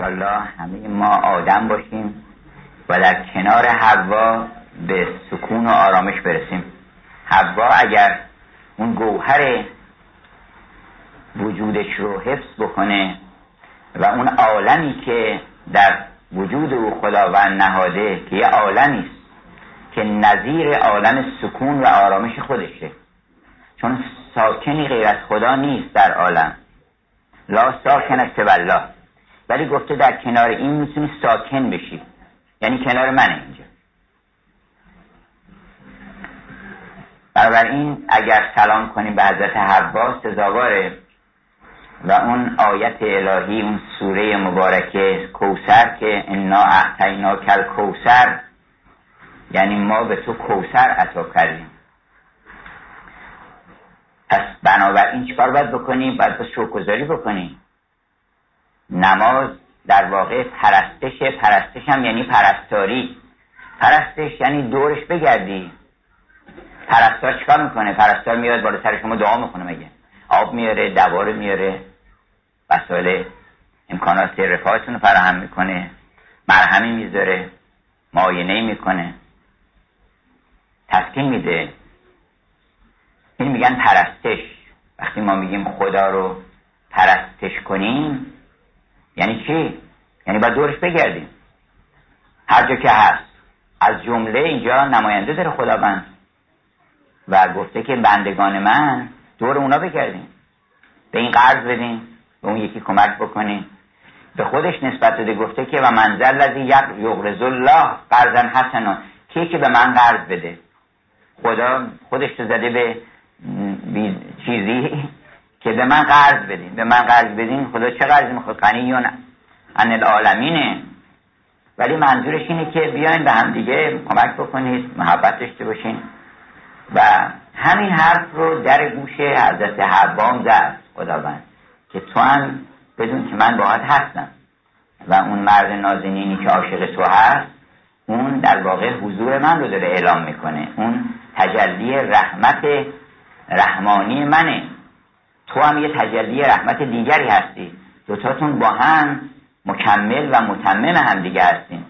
انشالله همه ما آدم باشیم و در کنار حوا به سکون و آرامش برسیم. حوا اگر اون گوهر وجودش رو حفظ بکنه و اون عالمی که در وجود او خداوند نهاده که یه عالمی است که نظیر عالم سکون و آرامش خودشه. چون ساکنی غیر از خدا نیست در عالم. لا ساکن است والله ولی گفته در کنار این می‌تونی ساکن بشی. یعنی کنار منه اینجا. این اگر سلام کنیم به حضرت حوا سزاواره. و اون آیت الهی اون سوره مبارکه کوسر که انا احتینا کل کوسر یعنی ما به تو کوسر عطا کردیم. پس بنابراین چیکار باید بکنیم باید با شکرگزاری بکنیم نماز در واقع پرستش پرستش هم یعنی پرستاری. پرستش یعنی دورش بگردی. پرستار چیکار می‌کنه؟ پرستار میاد بالا سر شما دعا می‌کنه مگه؟ آب میاره دوار میاره وسایل امکانات رفاهتون رو فراهم می‌کنه مرهمی می‌ذاره معاینه می‌کنه تسکین میده. این میگن پرستش. وقتی ما میگیم خدا رو پرستش کنیم یعنی چی؟ یعنی باید دورش بگردیم. هر جا که هست. از جمله اینجا نماینده داره خداوند. و گفته که بندگان من دور اونا بگردیم. به این قرض بدیم به اون یکی کمک بکنیم. به خودش نسبت داده گفته که و منزل لذی یغرز الله. قرضا حسنا. کی که به من قرض بده. خدا خودش رو زده به چیزی که به من قرض بدین. به من قرض بدین خدا چه قرضی می‌خواد؟ قنیون ان العالمینه. ولی منظورش اینه که بیاین به هم دیگه کمک بکنید محبت داشته باشین. و همین حرف رو در گوش حضرت حبام زد خداوند که تو هم بدون که من باید هستم. و اون مرد نازنینی که عاشق تو هست اون در واقع حضور من رو داره اعلام می‌کنه. اون تجلی رحمت رحمانی منه. تو هم یه تجلی رحمت دیگری هستی. دوتاتون با هم مکمل و متمم هم دیگه هستیم.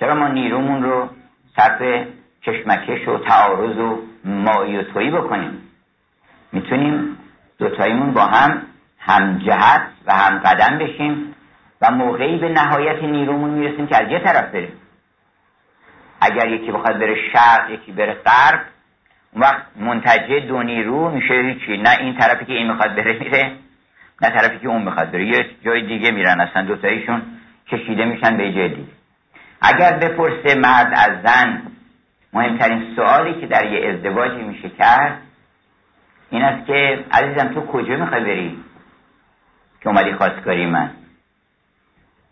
چرا ما نیرومون رو صرف کشمکش و تعارض و مایی و تویی بکنیم؟ می‌تونیم دوتاییمون با هم هم جهت و هم قدم بشیم و موقعی به نهایت نیرومون می‌رسیم که از یه طرف بریم. اگر یکی بخواد بره شرق یکی بره غرب وقت منتجه دو نیرو میشه هیچی. نه این طرفی که این می‌خواد بره میره نه طرفی که اون می‌خواد بره. یه جای دیگه میرن اصلا دوتاییشون کشیده میشن به دیگه. اگر بپرسه مرد از زن مهمترین سوالی که در یه ازدواجی میشه کرد این است که عزیزم تو کجا می‌خوای بری؟ که اومدی خواستگاری من.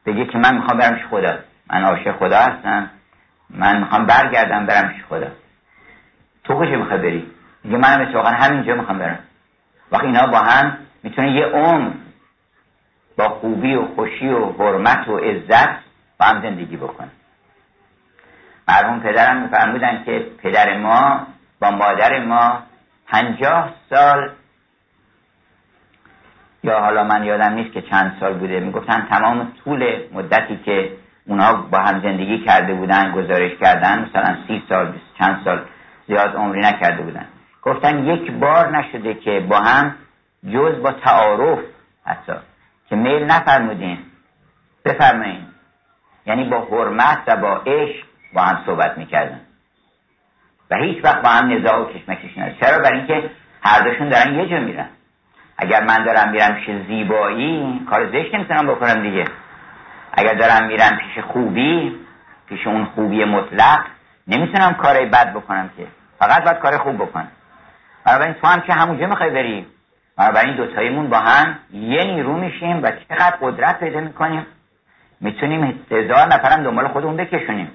بگه که من می‌خوام برم خدا. من عاشق خدا هستم. من می‌خوام برگردم برم خدا. تو کجا می‌خوای بری. میگه منم اتفاقا همینجا می‌خوام برم. وقتی اینا با هم می‌تونه یه عمر با خوبی و خوشی و حرمت و عزت با هم زندگی بکنه. مرحوم پدرم میفرمودن که پدر ما با مادر ما پنجاه سال یا حالا من یادم نیست که چند سال بوده می‌گفتن تمام طول مدتی که اونها با هم زندگی کرده بودن گزارش کردن مثلا سی سال چند سال زیاد عمری نکرده بودن. گفتن یک بار نشده که با هم جز با تعارف حتی که میل نفرمودین. بفرمایین. یعنی با حرمت و با عشق با هم صحبت می‌کردن. و هیچ وقت با هم نزاع و کشمکش نداشت. چرا؟ برای اینکه هر دوشون دارن یه جا میرن. اگر من دارم میرم پیش زیبایی کار زشت نمی‌تونم بکنم دیگه. اگر دارم میرم پیش خوبی پیش اون خوبی مطلق نمی‌تونم کارای بد بکنم که. فقط باید کار خوب بکنم بنابراین تو هم که همونجا می‌خوای بری. بنابراین دوتاییمون با هم یه نیرو میشیم و چقدر قدرت پیدا می‌کنیم. می‌تونیم هزار نفرم دنبال خودمون بکشونیم.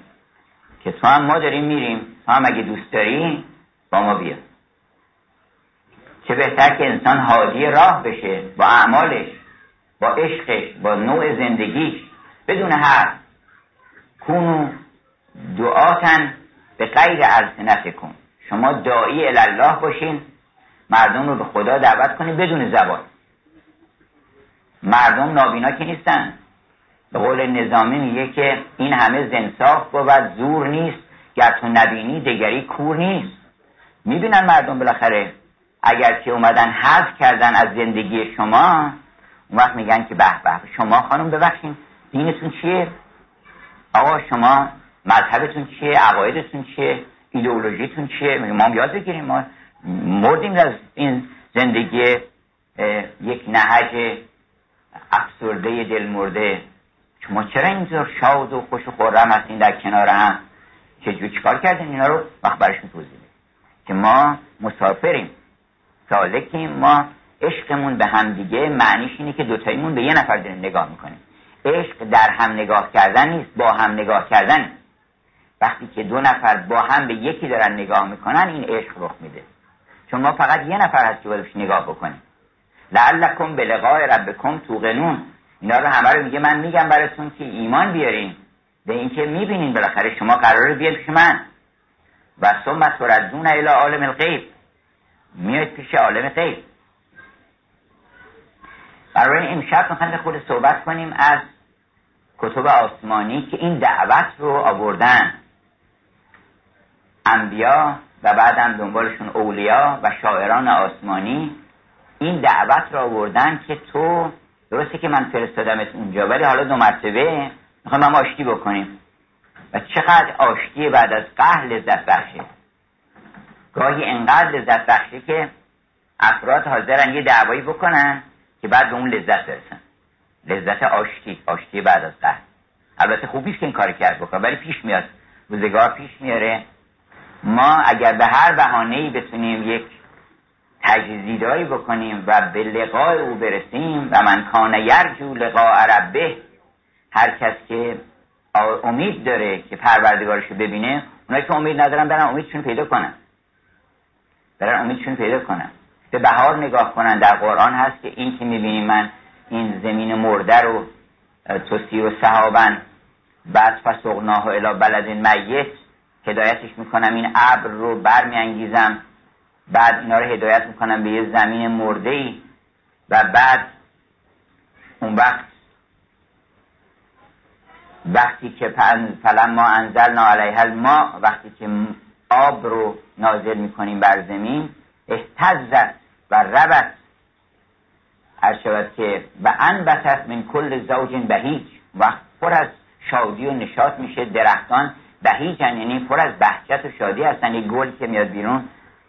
که تو هم ما داریم میریم. تو هم اگه دوست داری با ما بیا. چه بهتر که انسان حادی راه بشه با اعمالش با عشقش با نوع زندگیش. بدون هر کونو دعاتن به غیر کن. شما دعایی الله باشین. مردم رو به خدا دعوت کنید بدون زبان مردم نابینا که نیستن. به قول نظامی میگه که این همه زنصاف بود زور نیست. گر تو نبینی دگری کور نیست. می‌بینن مردم بالاخره اگر که اومدن حذف کردن از زندگی شما اون وقت میگن که به به. شما خانم ببخشین دینتون چیه؟ آقا شما مذهبتون چیه؟ عقایدتون چیه؟ ایدئولوژیتون چیه؟ ما هم یاد بگیریم ما مردیم از این زندگی یک نهج افسرده دل مرده. شما چرا اینطور شاد و خوش و خورم هستین در کنار هم؟ چجور چیکار کردین اینا رو؟ وقت برشون توضیح که ما مسافریم. سالکیم. ما عشقمون به هم دیگه معنیش اینه که دوتاییمون به یه نفر داریم نگاه می‌کنیم. عشق در هم نگاه کردن نیست با هم نگاه کردن وقتی که دو نفر با هم به یکی دارن نگاه می‌کنن این عشق رخ میده. چون ما فقط یه نفر هست که باید نگاه بکنیم. لعلکم به لقاء ربکم توقنون. اینا رو همه رو میگه من میگم براتون که ایمان بیارین. به اینکه می‌بینین بالاخره شما قراره بیاد پیش من. و ثم تردون الى عالم الغیب. میاد پیش عالم غیب. برای امشب می‌خوایم خود صحبت کنیم از کتب آسمانی که این دعوت رو آوردن. انبیا و بعدم دنبالشون اولیا و شاعران آسمانی این دعوت رو آوردن که تو درسته که من فرستادمت اونجا ولی حالا دو مرتبه می‌خوایم هم آشتی بکنیم. و چقدر آشتی بعد از قهر لذت بخشه. گاهی انقدر لذت بخشه که افراد حاضرن یه دعوایی بکنن که بعد به اون لذت برسن. لذت آشتی آشتی بعد از قهر. البته خوبیست که این کار کرد بکن ولی پیش میاد. روزگار پیش میاره. ما اگر به هر بهانه بتونیم یک تجزیدهایی بکنیم و به لقای او برسیم و من کان یرجو لقاء ربه هر کس که امید داره که پروردگارش رو ببینه اونایی که امید ندارن برن امیدشون پیدا کنن. برن امیدشون پیدا کنن. به بهار نگاه کنن. در قرآن هست که این که می‌بینیم من این زمین مرده رو توسی و صحابن بعد فسقناه الی بلد میت هدایتش می‌کنم. این ابر رو برمیانگیزم. بعد اینا رو هدایت می‌کنم به یه زمین مرده ای و بعد اون وقت وقتی که فلان ما انزلنا علیه ما وقتی که آب رو نازل می‌کنیم بر زمین احتزت و ربت هر شود که و انبتت من کل زوج بهیج. وقت پر از شادی و نشاط میشه درختان بهیجن یعنی پر از بهجت و شادی هستن. یه گل که میاد بیرون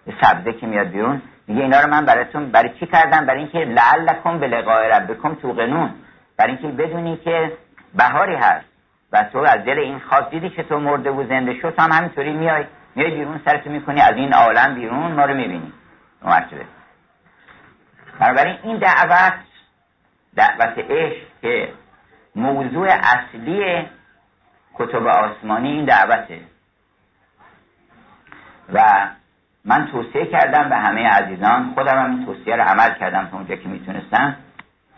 یه سبزه که میاد بیرون. میگه اینا رو من براتون برای چی کردم؟ برای اینکه لعلکم به لقاء ربکم توقنون. برای اینکه بدونی که بهاری هست و تو از دل این خاص دیدی که تو مرده و زنده شد تو هم همینطوری میای میای بیرون سرتو می‌کنی از این عالم بیرون ما رو می‌بینی. مرتبه بنابراین این دعوت دعوت عشق که موضوع اصلی کتب آسمانی این دعوته. و من توصیه کردم به همه عزیزان خودم هم این توصیه رو عمل کردم تا اونجا که می‌تونستم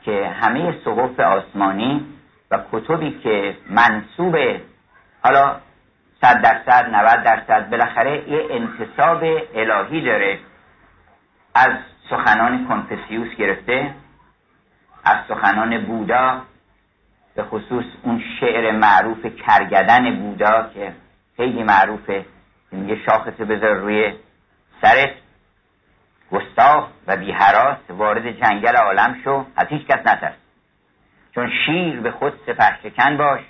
که همه صحف آسمانی و کتبی که منصوب حالا صد درصد 90 درصد بالاخره یه انتصاب الهی داره. از سخنان کنفسیوس گرفته از سخنان بودا به خصوص اون شعر معروف کرگدن بودا که خیلی معروفه که میگه شاخص بذار روی سرت. گستاخ و بیحراس وارد جنگل عالم شو. از هیچ کس نترس. چون شیر به خود سپه شکن باش.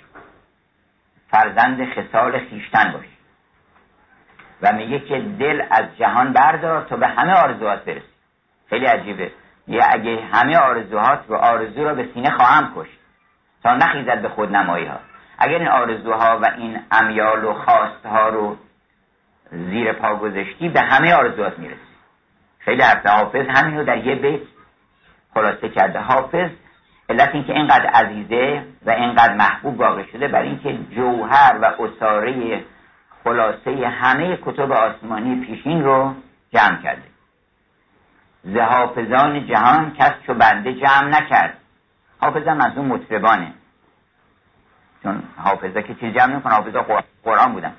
فرزند خصال خیشتن باش. و میگه که دل از جهان بردار تا به همه آرزوهات برسی. خیلی عجیبه. یه اگه همه آرزوهات و آرزو را به سینه خواهم کشت. تا نخیزد به خود نمایی ها اگر این آرزوها و این امیال و خواستها رو زیر پا گذاشتی به همه آرزوهات می‌رسی. خیلی حرف حافظ همین رو در یه بیت خلاصه کرده. حافظ علت اینکه اینقدر عزیزه و اینقدر محبوب واقع شده برای اینکه جوهر و اصاره خلاصه همه کتب آسمانی پیشین رو جمع کرده. زحافظان جهان کس چو بنده جمع نکرد. حافظم از اون مطربانه. چون حافظه که چیز جمع نمی‌کنه حافظه قرآن بودن.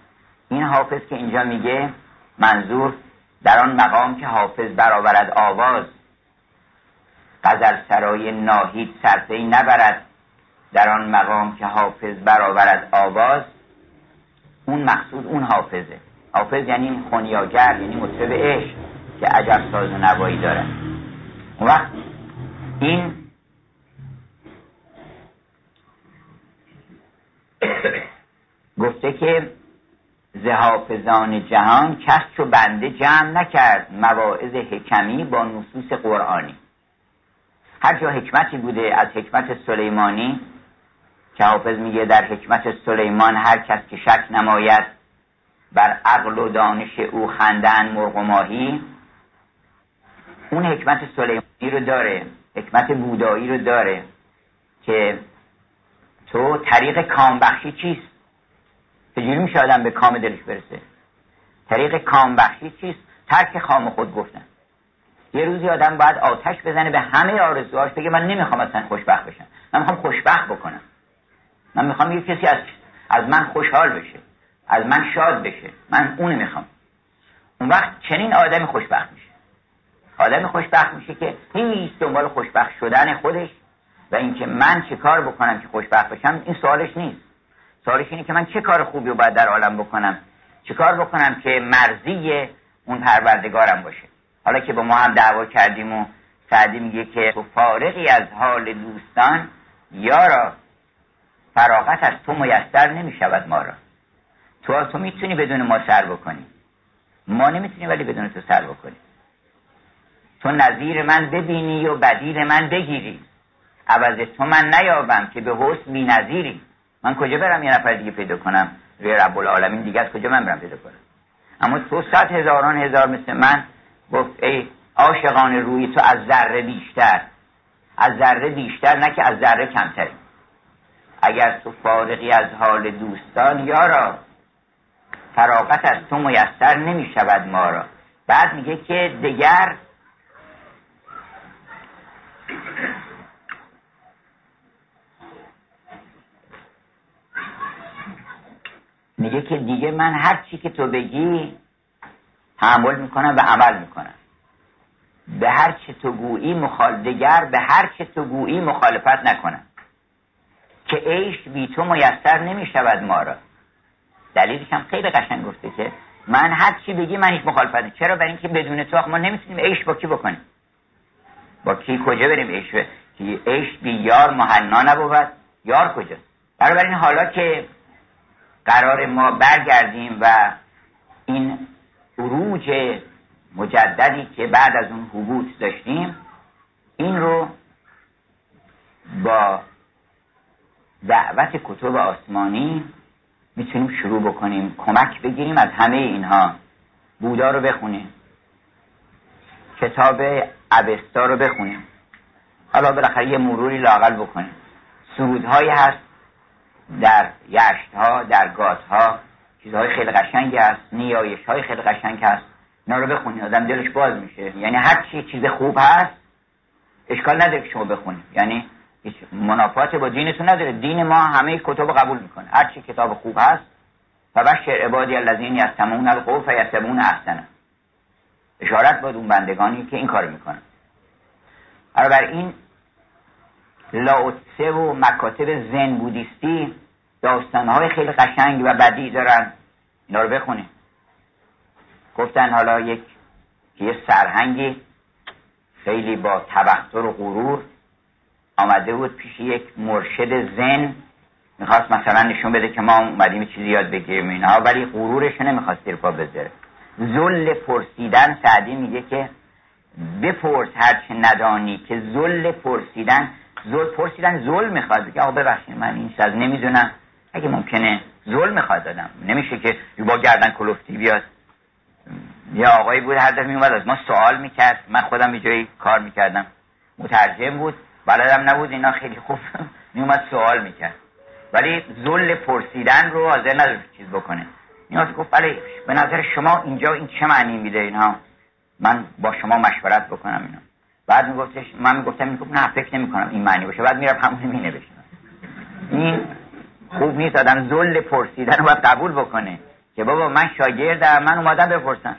این حافظ که اینجا میگه منظور در آن مقام که حافظ برآورد آواز غزل سرای ناهید سرپی نبرد. در آن مقام که حافظ برآورد آواز اون مقصود اون حافظه. حافظ یعنی خونیاگر یعنی مطرب عشق که عجب ساز و نوایی داره اون وقت این گفته که زهافزان جهان کس چو بنده جمع نکرد مواعظ حکمی با نصوص قرآنی. هر جا حکمتی بوده از حکمت سلیمانی که حافظ میگه در حکمت سلیمان هر کس که شک نماید بر عقل و دانش او خندن مرغ و ماهی اون حکمت سلیمانی رو داره حکمت بودایی رو داره که تو طریق کامبخشی چیست؟ چجوری میشه آدم به کام دلش برسه؟ طریق کامبخشی چیست؟ ترک خام خود گفتن. یه روزی آدم باید آتش بزنه به همه آرزوهاش بگه من نمی‌خوام اصلا خوشبخت بشم. من می‌خوام خوشبخت بکنم. من می‌خوام یه کسی از از من خوشحال بشه از من شاد بشه. من اونو می‌خوام. اون وقت چنین آدمی خوشبخت میشه. آدم خوشبخت میشه که هیچ دنبال خوشبخت شدن خودش و اینکه من چه کار بکنم که خوشبخت بشم این سوالش نیست. سوالش اینه که من چه کار خوبی رو باید در عالم بکنم؟ چه کار بکنم که مرزی اون پروردگارم باشه؟ حالا که با ما هم دعوا کردیم و سعدی میگه که تو فارغی از حال دوستان یارا فراغت از تو میسر نمی‌شود ما را. تو تو می‌تونی بدون ما سر بکنی. ما نمی‌تونی ولی بدون تو سر بکنی. تو نظیر من ببینی و بدیل من بگیری. عوض تو من نیابم که به حسن بی نظیری من کجا برم یه نفر دیگه پیدا کنم؟ روی رب العالمین دیگه از کجا من برم پیدا کنم؟ اما تو صد هزاران هزار مثل من گفت ای عاشقان روی تو از ذره بیشتر. از ذره بیشتر نه که از ذره کمتری. اگر تو فارغی از حال دوستان یارا فراغت از تو میسر نمی شود ما را. بعد میگه که دگر میگه که دیگه من هر چی که تو بگی تحمل می‌کنم و عمل می‌کنم. به هر چه تو گویی مخال دگر به هر چه تو گویی مخالفت نکنم. که عیش بی تو میسر نمی‌شود ما را. دلیلش هم خیلی قشنگ گفته که من هر چی بگی من هیچ مخالفت چرا؟ برای اینکه بدون تو ما نمی‌تونیم عیش با کی بکنیم؟ با کی کجا بریم عیش؟ که عیش بی یار مهنا نبود. یار کجاست؟ برای این حالا که قرار ما برگردیم و این عروج مجددی که بعد از اون حبوط داشتیم این رو با دعوت کتب آسمانی می‌تونیم شروع بکنیم کمک بگیریم از همه اینها. بودا رو بخونیم. کتاب اوستا رو بخونیم. حالا بالاخره یه مروری لاقل بکنیم. سرودهایی هست در یشت ها در گات ها چیزهای خیلی قشنگی هست نیایش های خیلی قشنگ هست. اینا رو بخونید آدم دلش باز میشه. یعنی هر چی چیز خوب هست اشکال نداره که شما بخونید یعنی هیچ منافات با دینتون نداره. دین ما همه کتاب قبول می‌کنه. هر چی کتاب خوب هست و بشر عبادی الذین یستمعون القول فیتبعون احسنه. اشارت با اون بندگانی که این کار می‌کنن بر این لاوتسه و مکاتب زن بودیستی داستانهای خیلی قشنگ و بدی دارن. اینا رو بخونیم. گفتن حالا یک یه سرهنگی خیلی با تبختر و غرور آمده بود پیش یک مرشد زن. می‌خواست مثلا نشون بده که ما اومدیم چیزی یاد بگیریم اینها ولی غرورش نمی‌خواست زیر پا بذاره. زل پرسیدن سعدی میگه که بپرس هرچه ندانی که زل پرسیدن زل پرسیدن زل می‌خواد. بگه آقا ببخشید من این چیز نمی‌دونم. اگه ممکنه زل می‌خواد دادم نمیشه که با گردن کلفتی بیاد. یه آقایی بود هر دفعه میومد از ما سوال می‌کرد. من خودم یه جایی کار می‌کردم. مترجم بود. بلدم نبود اینا خیلی خوب میومد سوال می‌کرد. ولی زل پرسیدن رو حاضر نداره چیز بکنه. نیاز گفت بله به نظر شما اینجا این چه معنی میده اینها؟ من با شما مشورت بکنم اینا بعد میگفتش من می‌گفتم می‌گفت نه فکر نمی کنم این معنی باشه. بعد میرم همون می نوشتم این خوب نیست آدم زل پرسیدن رو باید قبول بکنه. که بابا من شاگردم من اومدم بپرسم.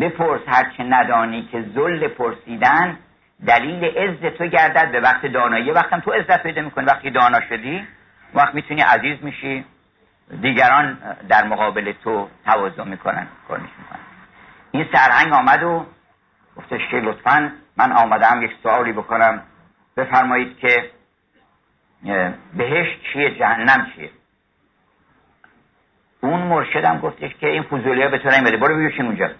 بپرس هرچه ندانی که زل پرسیدن دلیل عز تو گردد. به وقت دانایی وقتم تو عزت پیدا می‌کنی. وقتی دانا شدی وقت می‌تونی عزیز میشی. دیگران در مقابل تو تواضع می‌کنن کنش می‌کنن. این سرهنگ آمد و گفتش که لطفا من آمدم یک سوالی بکنم. بفرمایید که بهشت چیه جهنم چیه؟ اون مرشدم گفتش که این فضولی ها به تو نمیده. برو بیوشین اونجا.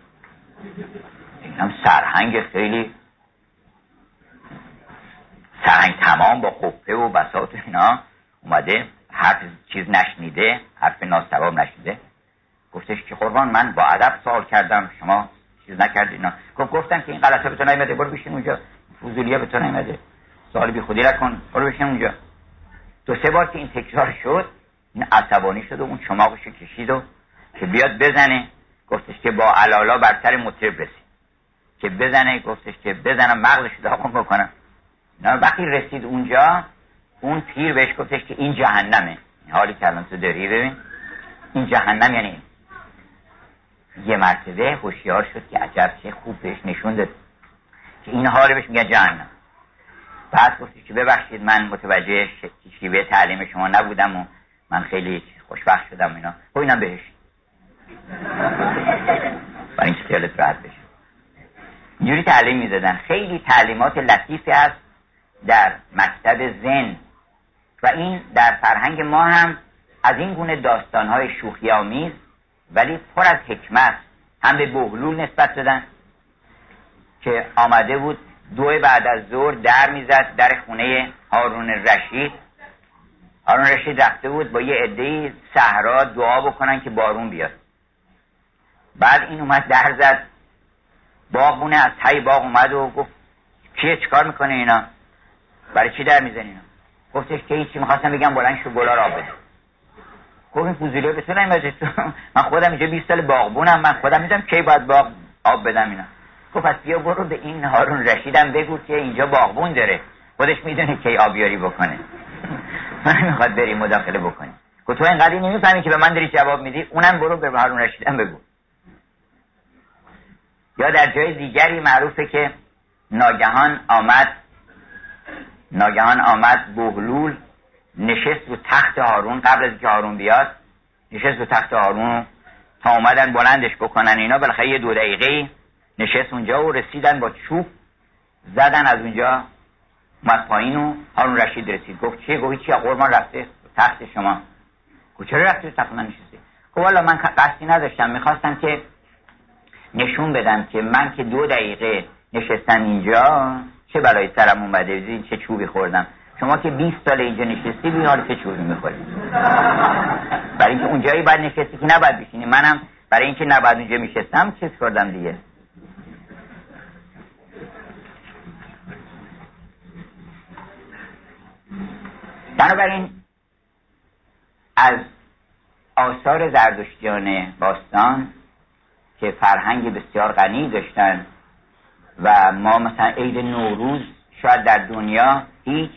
اینم سرهنگ خیلی سرهنگ تمام با خفه و بساط اینا اومده حرف چیز نشنیده حرف ناستواب نشنیده. گفتش که قربان من با ادب سوال کردم شما چیز نکردی اینا. گفت گفتم که این غلطه به تو نیمده برو بشین اونجا. فضولیه به تو نیمده سوال بی خودی نکن. برو بشین اونجا. دو سه بار که این تکرار شد این عصبانی شد و اون چماقش کشید و که بیاد بزنه. گفتش که با علالا بر سر مطرب رسید که بزنه. گفتش که بزنم مغزش داغم بکنم وقتی رسید اونجا اون پیر بهش گفتش که این جهنمه. حالی که الان تو داری ببین. این جهنم یعنی یه مرتبه هوشیار شد که عجب چه خوب بهش نشون داد. که این حال بهش میگه جهنم. بعد گفتش که ببخشید من متوجه شیوه تعلیم شما نبودم و من خیلی خوشبخت شدم اینا. خب اینم بهش. برای اینکه خیالت راحت بشه. اینجوری تعلیم می‌دادن. خیلی تعلیمات لطیفی است در مکتب زن و این در فرهنگ ما هم از این گونه داستانهای شوخی آمیز ولی پر از حکمت هم به بهلول نسبت دادن که آمده بود دو بعد از ظهر در می‌زد در خونه هارون رشید. هارون رشید رفته بود با یه عده صحرا دعا بکنن که بارون بیاد. بعد این اومد در زد. باغونه از تای باغ اومد و گفت کیه چکار می‌کنه اینا؟ برای چی در می‌زنی اینا؟ گفتش که هیچی می‌خواستم بگم بلند شو گلا را بده. گفت این فوزیلیه به تو؟ من خودم اینجا 20 سال باغبونم من خودم می‌دونم کی باید باغ آب بدم اینا. گفت پس بیا برو به این هارون رشیدم بگو که اینجا باغبون داره. خودش می‌دونه کی آبیاری بکنه. من می‌خواد بری مداخله بکنی گفت تو اینقدر نمی‌فهمی که به من داری جواب میدی؟ اونم برو به هارون رشیدم بگو. یا در جای دیگری معروفه که ناگهان آمد ناگهان آمد بهلول نشست رو تخت هارون قبل از که هارون بیاد. نشست رو تخت هارون تا اومدن بلندش بکنن اینا. بالاخره یه دو دقیقه نشست اونجا و رسیدن با چوب. زدن از اونجا. اومد پایین و هارون رشید رسید. گفت چیه؟ گفت چی قربان رفته تخت شما. گفت چرا رفته تخت؟ من نشسته گفت والا من قصدی نداشتم. می‌خواستم که نشون بدم که من که دو دقیقه نشستم اینجا چه برای سرم اومده؟ چه چوبی خوردم؟ شما که 20 سال اینجا نشستی بی حال چه چوبی می‌خوری؟ برای اینکه اونجایی باید نشستی که نباید بشینی. منم برای اینکه نباید اونجا میشستم چیز کردم دیگه؟ بنابراین از آثار زردشتیان باستان که فرهنگ بسیار غنی داشتن و ما مثلا عید نوروز شاید در دنیا هیچ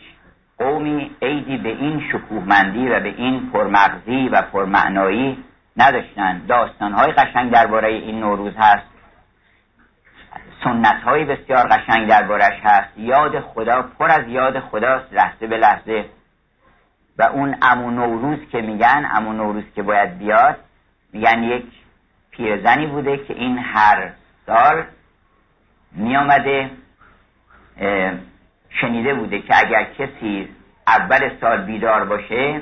قومی عیدی به این شکوهمندی و به این پرمغزی و پرمعنایی نداشتن. داستانهای قشنگ درباره این نوروز هست. سنت های بسیار قشنگ دربارش هست. یاد خدا پر از یاد خداست لحظه به لحظه. و اون امو نوروز که میگن امو نوروز که باید بیاد میگن یک پیرزنی بوده که این هر سال میامده شنیده بوده که اگر کسی اول سال بیدار باشه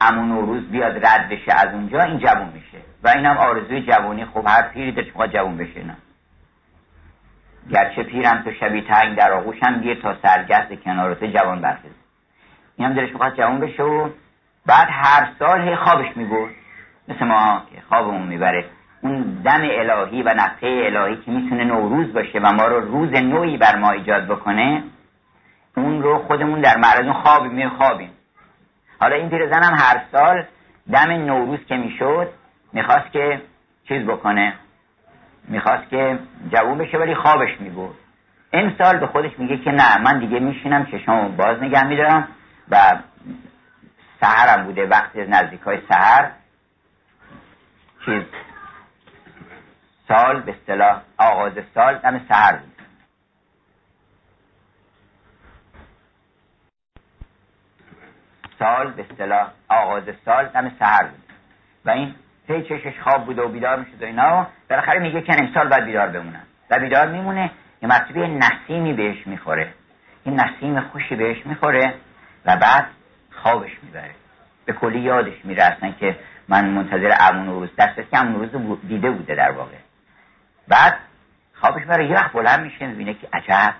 امو نوروز بیاد رد بشه از اونجا این جوون میشه. و اینم آرزوی جوونی. خب هر پیری دلش می‌خواد جوون بشه نه. گرچه پیرم تو شبی تنگ در آغوشم گیر تا سرگست کنارت جوان برخیز. این هم دلش می‌خواد جوان بشه و بعد هر سال هی خوابش می‌برد. مثل ما که خوابمون می‌بره. اون دم الهی و نفه الهی که می‌تونه نوروز باشه و ما رو روز نوعی بر ما ایجاد بکنه اون رو خودمون در معرض اون خواب میخوابیم حالا این پیرزن هم هر سال دم نوروز که می‌شد می‌خواست که چیز بکنه؟ می‌خواست که جوون بشه ولی خوابش می‌برد. این سال به خودش میگه که نه من دیگه میشینم چشمو باز نگه میدارم و سهرم بوده وقتی نزدیک های سهر چیز. سال به اصطلاح آغاز سال دم سهر بود. سال به اصطلاح آغاز سال دم سهر بود. و این هی چشش خواب بوده و بیدار می‌شد و اینا بالاخره میگه که امسال باید بیدار بمونن و بیدار میمونه یه مرتبه نسیمی بهش می‌خوره. این نسیم خوشی بهش می‌خوره و بعد خوابش می‌بره. به کلی یادش میره اصلا که من منتظر امون روز دست که امون روز دیده بوده در واقع. بعد خوابش برای یه وقت بلند میشه می‌بینه که عجب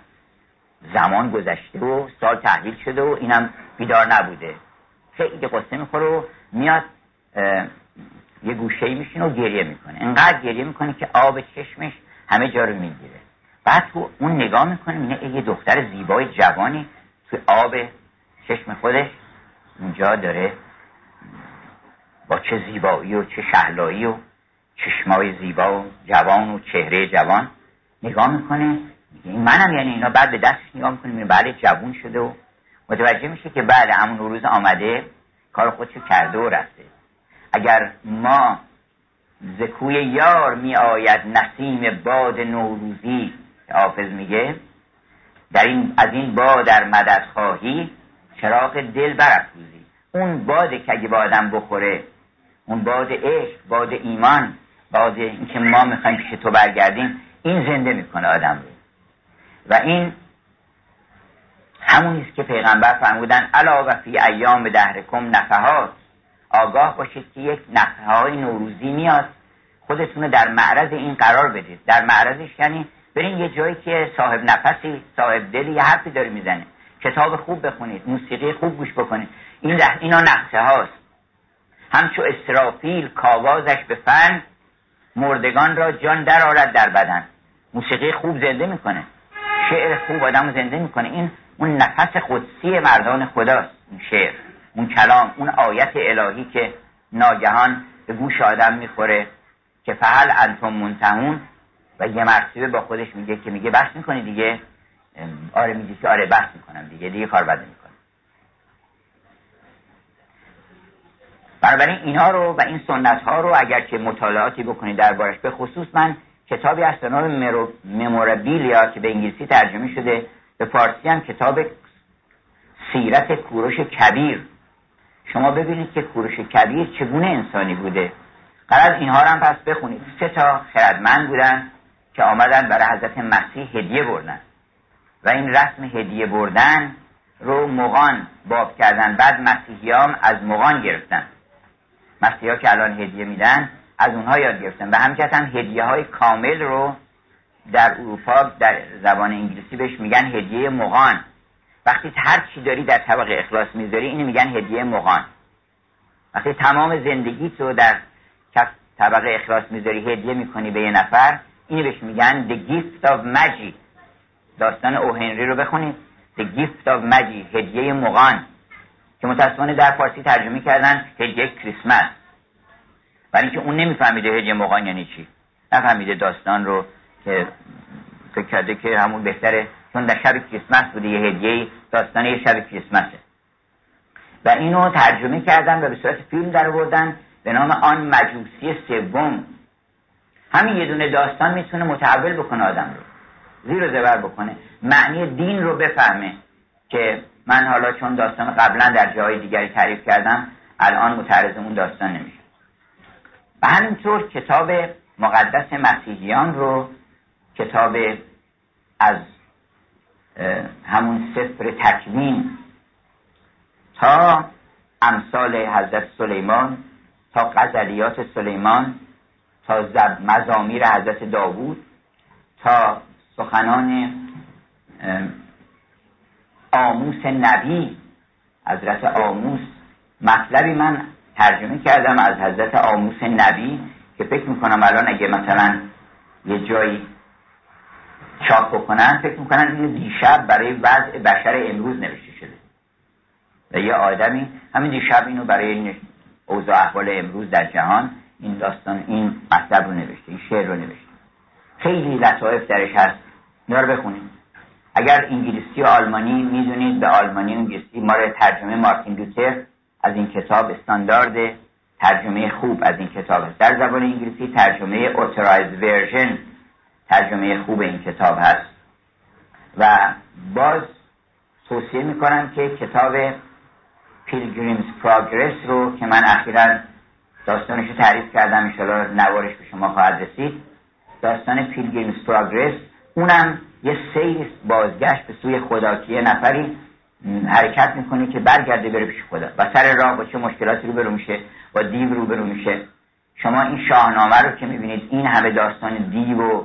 زمان گذشته و سال تحویل شده و اینم بیدار نبوده. خیلی قصه می‌خوره و میاد یه گوشه ای میشینه و گریه می‌کنه. انقدر گریه می‌کنه که آب چشمش همه جا رو می‌گیره. بعد تو اون نگاه می‌کنه میگه یه دختر زیبای جوانی تو آب چشم خودش اونجا داره با چه زیبایی و چه شهلایی و چشمای زیبا و جوان و چهره جوان. نگاه می‌کنه میگه منم یعنی اینا. بعد به دستش نگاه می‌کنه میگه بله جوون شده و متوجه میشه که بله همون روز آمده کار خودشو کرده و رفته. اگر ما زکوی یار می آید نسیم باد نوروزی حافظ میگه در این از این باد در مدد خواهی چراغ دل برافروزی. اون باده که اگه با بخوره اون باد عشق باد ایمان باد اینکه ما می‌خوایم پیش تو برگردیم این زنده می‌کنه آدم رو. و این همونیست که پیغمبر فرمودن علا و فی ایام دهرکم نفحات. آگاه باشید که یک نفحه های نوروزی میاد. خودتون در معرض این قرار بدید. در معرضش یعنی برین یه جایی که صاحب نفسی صاحب دلی یه حرفی داره می‌زنه. کتاب خوب بخونید موسیقی خوب گوش بکنید. این اینا نقشه هاست همچو استرافیل کاوازش به فن مردگان را جان در آرد در بدن. موسیقی خوب زنده می‌کنه. شعر خوب آدم زنده می‌کنه. این اون نفس قدسی مردان خداست این شعر اون کلام اون آیت الهی که ناگهان به گوش آدم می‌خوره که فعل انتم منتهون و یه مرتبه با خودش میگه که میگه بحث می‌کنی دیگه؟ آره میگه که آره بحث می‌کنم دیگه دیگه کار بده می‌کنم بنابراین اینها رو و این سنت ها رو اگر که مطالعاتی بکنید دربارش به خصوص من کتابی از نام ممورابیلیا که به انگلیسی ترجمه شده. به فارسی هم کتاب سیرت کوروش کبیر. شما ببینید که کوروش کبیر چگونه انسانی بوده. قرار اینها رو هم پس بخونید. سه تا خردمند بودن که آمدن برای حضرت مسیح هدیه بردن. و این رسم هدیه بردن رو مغان باب کردن. بعد مسیحیام از مغان گرفتن. مسیحا که الان هدیه میدن از اونها یاد گرفتن. و همچنین هم هدیه های کامل رو در اروپا در زبان انگلیسی بهش میگن هدیه مغان. وقتی هر چی داری در طبق اخلاص می‌ذاری اینو میگن هدیه مغان. وقتی تمام زندگی تو در طبق اخلاص می‌ذاری هدیه می‌کنی به یه نفر اینو بهش میگن The Gift of Magic. داستان او هنری رو بخونید The Gift of Magic هدیه مغان. که متاسفانه در فارسی ترجمه کردن هدیه کریسمس برای اینکه اون نمیفهمیده هدیه مغان یعنی چی. نفهمیده داستان رو که فکر کرده که همون بهتره. چون در شب کریسمس بوده یه هدیه داستان یه شب کریسمسه. و اینو ترجمه کردن و به صورت فیلم در بردن به نام آن مجوسی سوم. همین یه دونه داستان می‌تونه متحول بکنه آدم رو. زیر و زبر بکنه. معنی دین رو بفهمه که من حالا چون داستان قبلا در جای دیگری تعریف کردم الان متعرض اون داستان نمیشه. و همینطور کتاب مقدس مسیحیان رو کتاب از همون سفر تکوین تا امثال حضرت سلیمان تا غزلیات سلیمان تا مزامیر حضرت داوود تا سخنان آموس نبی حضرت آموس. مطلبی من ترجمه کردم از حضرت آموس نبی که فکر می‌کنم الان اگه مثلا یه جایی چاپ بکنن فکر می‌کنن این دیشب برای وضع بشر امروز نوشته شده. و یه آدمی همین دیشب اینو برای اوضاع احوال امروز در جهان این داستان این مطلب رو نوشته این شعر رو نوشته. خیلی لطایف درش هست. اینا رو بخونید. اگر انگلیسی و آلمانی می‌دونید به آلمانی و انگلیسی ما ترجمه مارتین لوتر از این کتاب استاندارد ترجمه خوب از این کتاب است. در زبان انگلیسی ترجمه Authorized Version ترجمه خوب این کتاب هست. و باز توصیه می‌کنم که کتاب پیلگریمز پروگرس رو که من اخیرا داستانش رو تعریف کردم انشاءالله نوارش به شما خواهد رسید. داستان پیلگریمز پروگرس اونم یه سیر بازگشت به سوی خدا که یه نفری حرکت می‌کنه که برگرده بره پیش خدا و سر راه با چه مشکلاتی رو برو میشه با دیو رو برو میشه. شما این شاهنامه رو که می‌بینید این همه داستان دیو و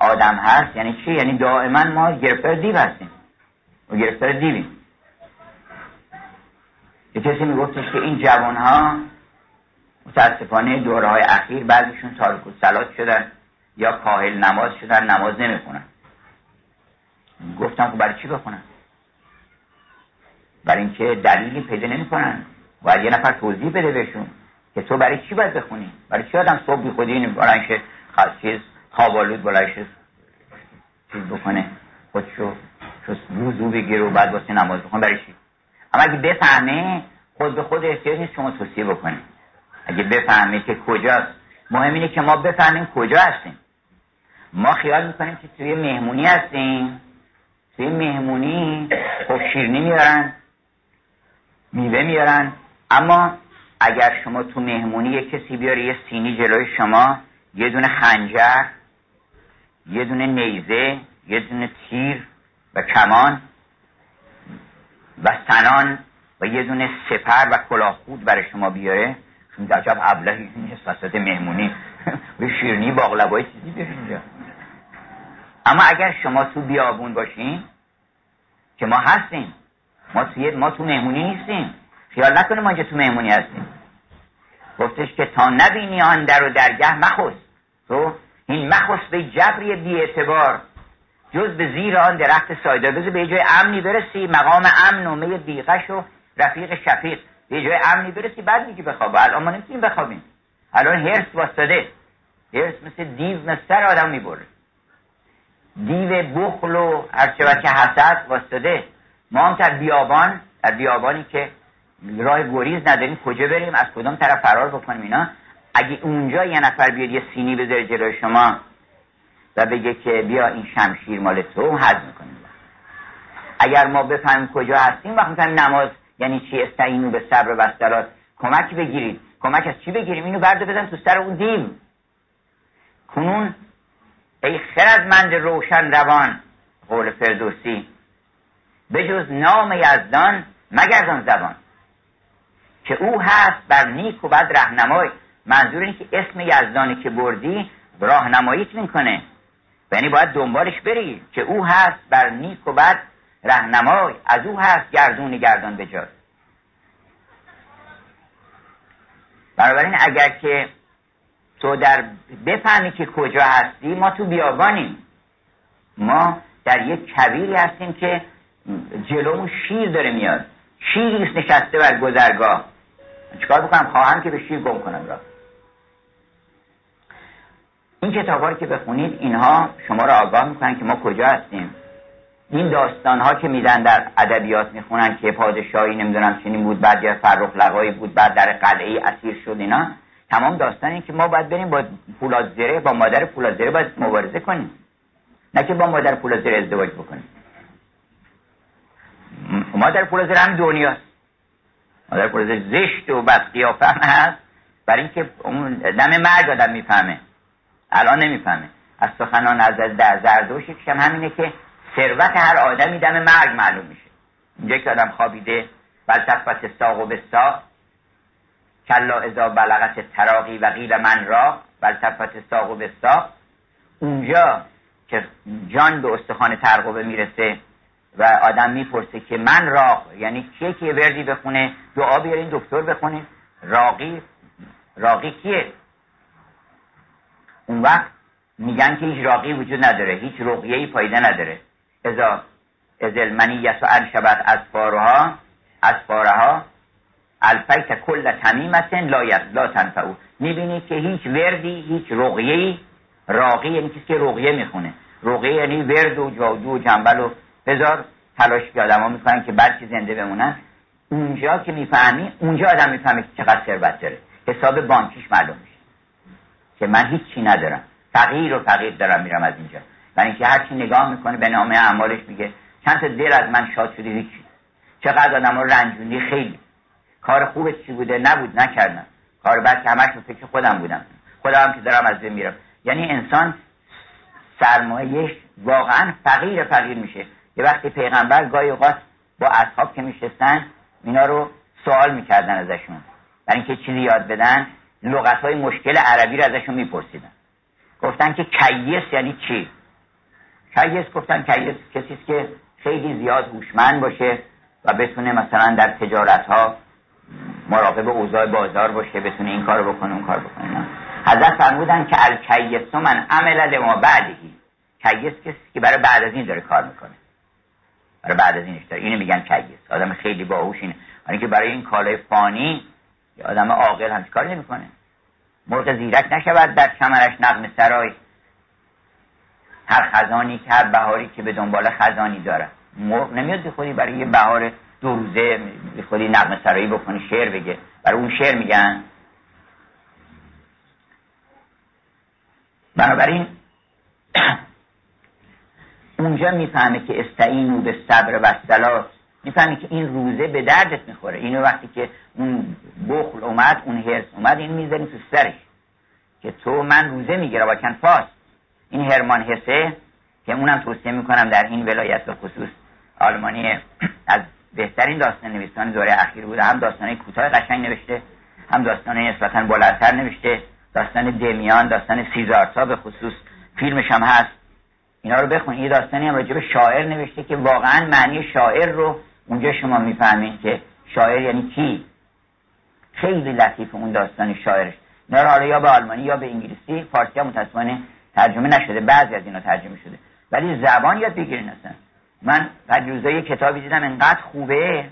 آدم هست یعنی چی؟ یعنی دائما ما گرفتار دیو هستیم. و گرفتار دیویم. یه کسی میگفتش که این جوان ها متاسفانه دوره های اخیر بعضیشون تارک و سلات شدن یا کاهل نماز شدن نماز نمی‌خونن. گفتم که برای چی بخونن؟ برای اینکه دلیلی پیدا نمی‌کنن. و یه نفر توضیح بده بهشون که تو برای چی باید بخونی؟ برای چی آدم صبح بی خودی برایش چیز خوابالود برایش چیز بکنه. خودشو وضو بگیر و بعد واسه نماز بخون. برای چی؟ اما اگه بفهمه خود به خود احتیاج نیست شما توصیه بکنید اگه بفهمه که کجاست. مهم اینه که ما بفهمیم کجا هستیم. ما خیال می‌کنیم که توی مهمونی هستیم. توی مهمونی خب شیرنی میارن میوه میارن. اما اگر شما تو مهمونی یه کسی بیاره یه سینی جلوی شما یه دونه خنجر یه دونه نیزه یه دونه تیر و کمان و سنان و یه دونه سپر و کلاهخود برای شما بیاره. عجب ابلهی نیست وسط مهمونی به شیرنی باقلبای چیزی بیاره اینجا. اما اگر شما تو بیابون باشین که ما هستیم ما, ما تو مهمونی نیستیم. خیال نکنه ما اینجا تو مهمونی هستیم. گفتش که تا نبینی آن در و درگه مخص تو این مخص به جبری بی اعتبار جز به زیر آن درخت سایدار بذار به جای امنی برسی مقام امن و می بیغش و رفیق شفیق. به جای امنی برسی بعد میگی بخواب. الان ما نمی‌تونیم بخوابیم. الان هرس واسطه. هرس مثل دیو مثل آدم می‌بره. دیو بخل و هرچه که حسد واسطه. ما هم در بیابان در بیابانی که راه گریز نداریم کجا بریم؟ از کدام طرف فرار بکنیم اینا؟ اگه اونجا یه نفر بیاد یه سینی بذاره جلوی شما و بگه که بیا این شمشیر مال تو حد می‌کنیم. اگر ما بفهمیم کجا هستیم وقتی می‌فهمیم نماز یعنی چی؟ استعینو به صبر و بسترات کمک بگیرید. کمک از چی بگیریم؟ اینو برده بدن تو سر اون دیو کنون ای خردمند روشن روان قول فردوسی بجز نام یزدان مگردان زبان که او هست بر نیک و بد رهنمای. منظور اینه که اسم یزدانی که بردی راهنماییت می‌کنه. یعنی باید دنبالش بری که او هست بر نیک و بد رهنمای از او هست گردون گردان به جای. بنابراین اگر که تو در بفهمی که کجا هستی ما تو بیابانیم. ما در یک کبیری هستیم که جلومون شیر داره میاد. شیریست نشسته بر گذرگاه. چیکار بکنم؟ خواهم که به شیر گم کنم را این کتاب که بخونید اینها شما را آگاه می‌کنن که ما کجا هستیم. این داستان ها که میدن در ادبیات می‌خونن که پادشاهی نمی‌دونم چنین بود بعد یا فرخ لقایی بود بعد در قلعه اسیر شد اینا. تمام داستان این که ما باید بریم با پولازره با مادر پولازره باید مبارزه کنیم. نه که با مادر پولازره ازدواج بکنیم. مادر پولازره هم دنیاست. مادر پولازره زشت و بد قیافه هست. برای اینکه اون دم مرگ آدم می‌فهمه. الان نمی‌فهمه. از سخنان از در زردوش هم همینه که ثروت هر آدمی دم مرگ معلوم میشه. اینجا که آدم خوابیده بل تفت ساق و بساق کلا ازا بلغت تراقی و غیل من را بل تفت ساق و بساق. اونجا که جان به استخوان ترقبه می‌رسه و آدم می‌پرسه که من راق یعنی کیه که وردی بخونه دعا بیارین دکتر بخونه. راقی راقی کیه؟ اون وقت میگن که هیچ راقی وجود نداره هیچ رقیهی پایده نداره. ازا از المنیت و انشبت از فارها از فارها الفیت کل تمیمت لا, لا تنفعو. می‌بینی که هیچ وردی هیچ رقیهی راقی یعنی کسی که رقیه می‌خونه. رقیه یعنی ورد و جادو و جنبل و بذار تلاش که آدم ها می‌کنن که بلکه زنده بمونن. اونجا که می‌فهمی اونجا آدم می‌فهمه که چقدر ثروت داره. حساب بانکیش معلوم میشه. که من هیچی ندارم. فقیر و فقیر دارم میرم از اینجا. برای اینکه هر چی نگاه می‌کنه به نامه اعمالش میگه چند تا دل از من شاد شده هیچی. چقدر آدم رنجونی خیلی. کار خوب چی بوده؟ نبود نکردم. کار بعد که همش فکر خودم بودم. خودم که دارم از بین میرم. یعنی انسان سرمایهش واقعا فقیر فقیر میشه. یه وقتی پیغمبر گاهی اوقات با اصحاب که میشستن اینا رو سوال می‌کردن ازشون. برای اینکه چیزی یاد بدن لغت های مشکل عربی رو ازشون میپرسیدن. گفتن که کیس یعنی چی؟ کیس گفتن کیس کسی که خیلی زیاد هوشمند باشه و بتونه مثلا در تجارت ها مراقب اوضاع بازار باشه بتونه این کار بکنه اون کار بکنه. حضرت فرمودن که الکیس من عمل لما بعد کیس کسی که برای بعد از این داره کار می‌کنه. برای بعد از اینش داره. اینو میگن کیس. آدم خیلی باهوش اینه. که برای این کالای فانی آدم عاقل کار نمی‌کنه؟ مرغ زیرک نشود در کمرش نقم سرای. هر خزانی که هر بهاری که به دنبال خزانی داره. مرغ نمیاد خودی برای یه بهار دو روزه خودی نقم سرایی بکنی شعر بگه. برای اون شعر میگن. بنابراین اونجا می‌فهمه که استعینو به صبر و سلاس می‌فهمی که این روزه به دردت می‌خوره. اینو وقتی که اون بخل اومد اون هرس اومد این می‌ذاریم تو سرش. که تو من روزه می‌گیرم و فاست این هرمان حسه که اونم توصیه می‌کنم در این ولایت به خصوص آلمانی از بهترین داستان نویسان دوره اخیر بوده. هم داستان کوتاه قشنگ نوشته هم داستان نسبتا بلندتر نوشته. داستان دمیان داستان سیزارتا به خصوص فیلمش هم هست. اینا رو بخونید یه داستانی هم راجع شاعر نوشته که واقعا معنی شاعر رو اونجا شما می‌فهمید که شاعر یعنی کی؟ خیلی لطیف اون داستان شاعرش. اینا رو حالا یا به آلمانی یا به انگلیسی فارسی هم ترجمه نشده. بعضی از اینا ترجمه شده. ولی زبان یاد بگیرین اصلا. من بعد روزای کتابی دیدم انقدر خوبه.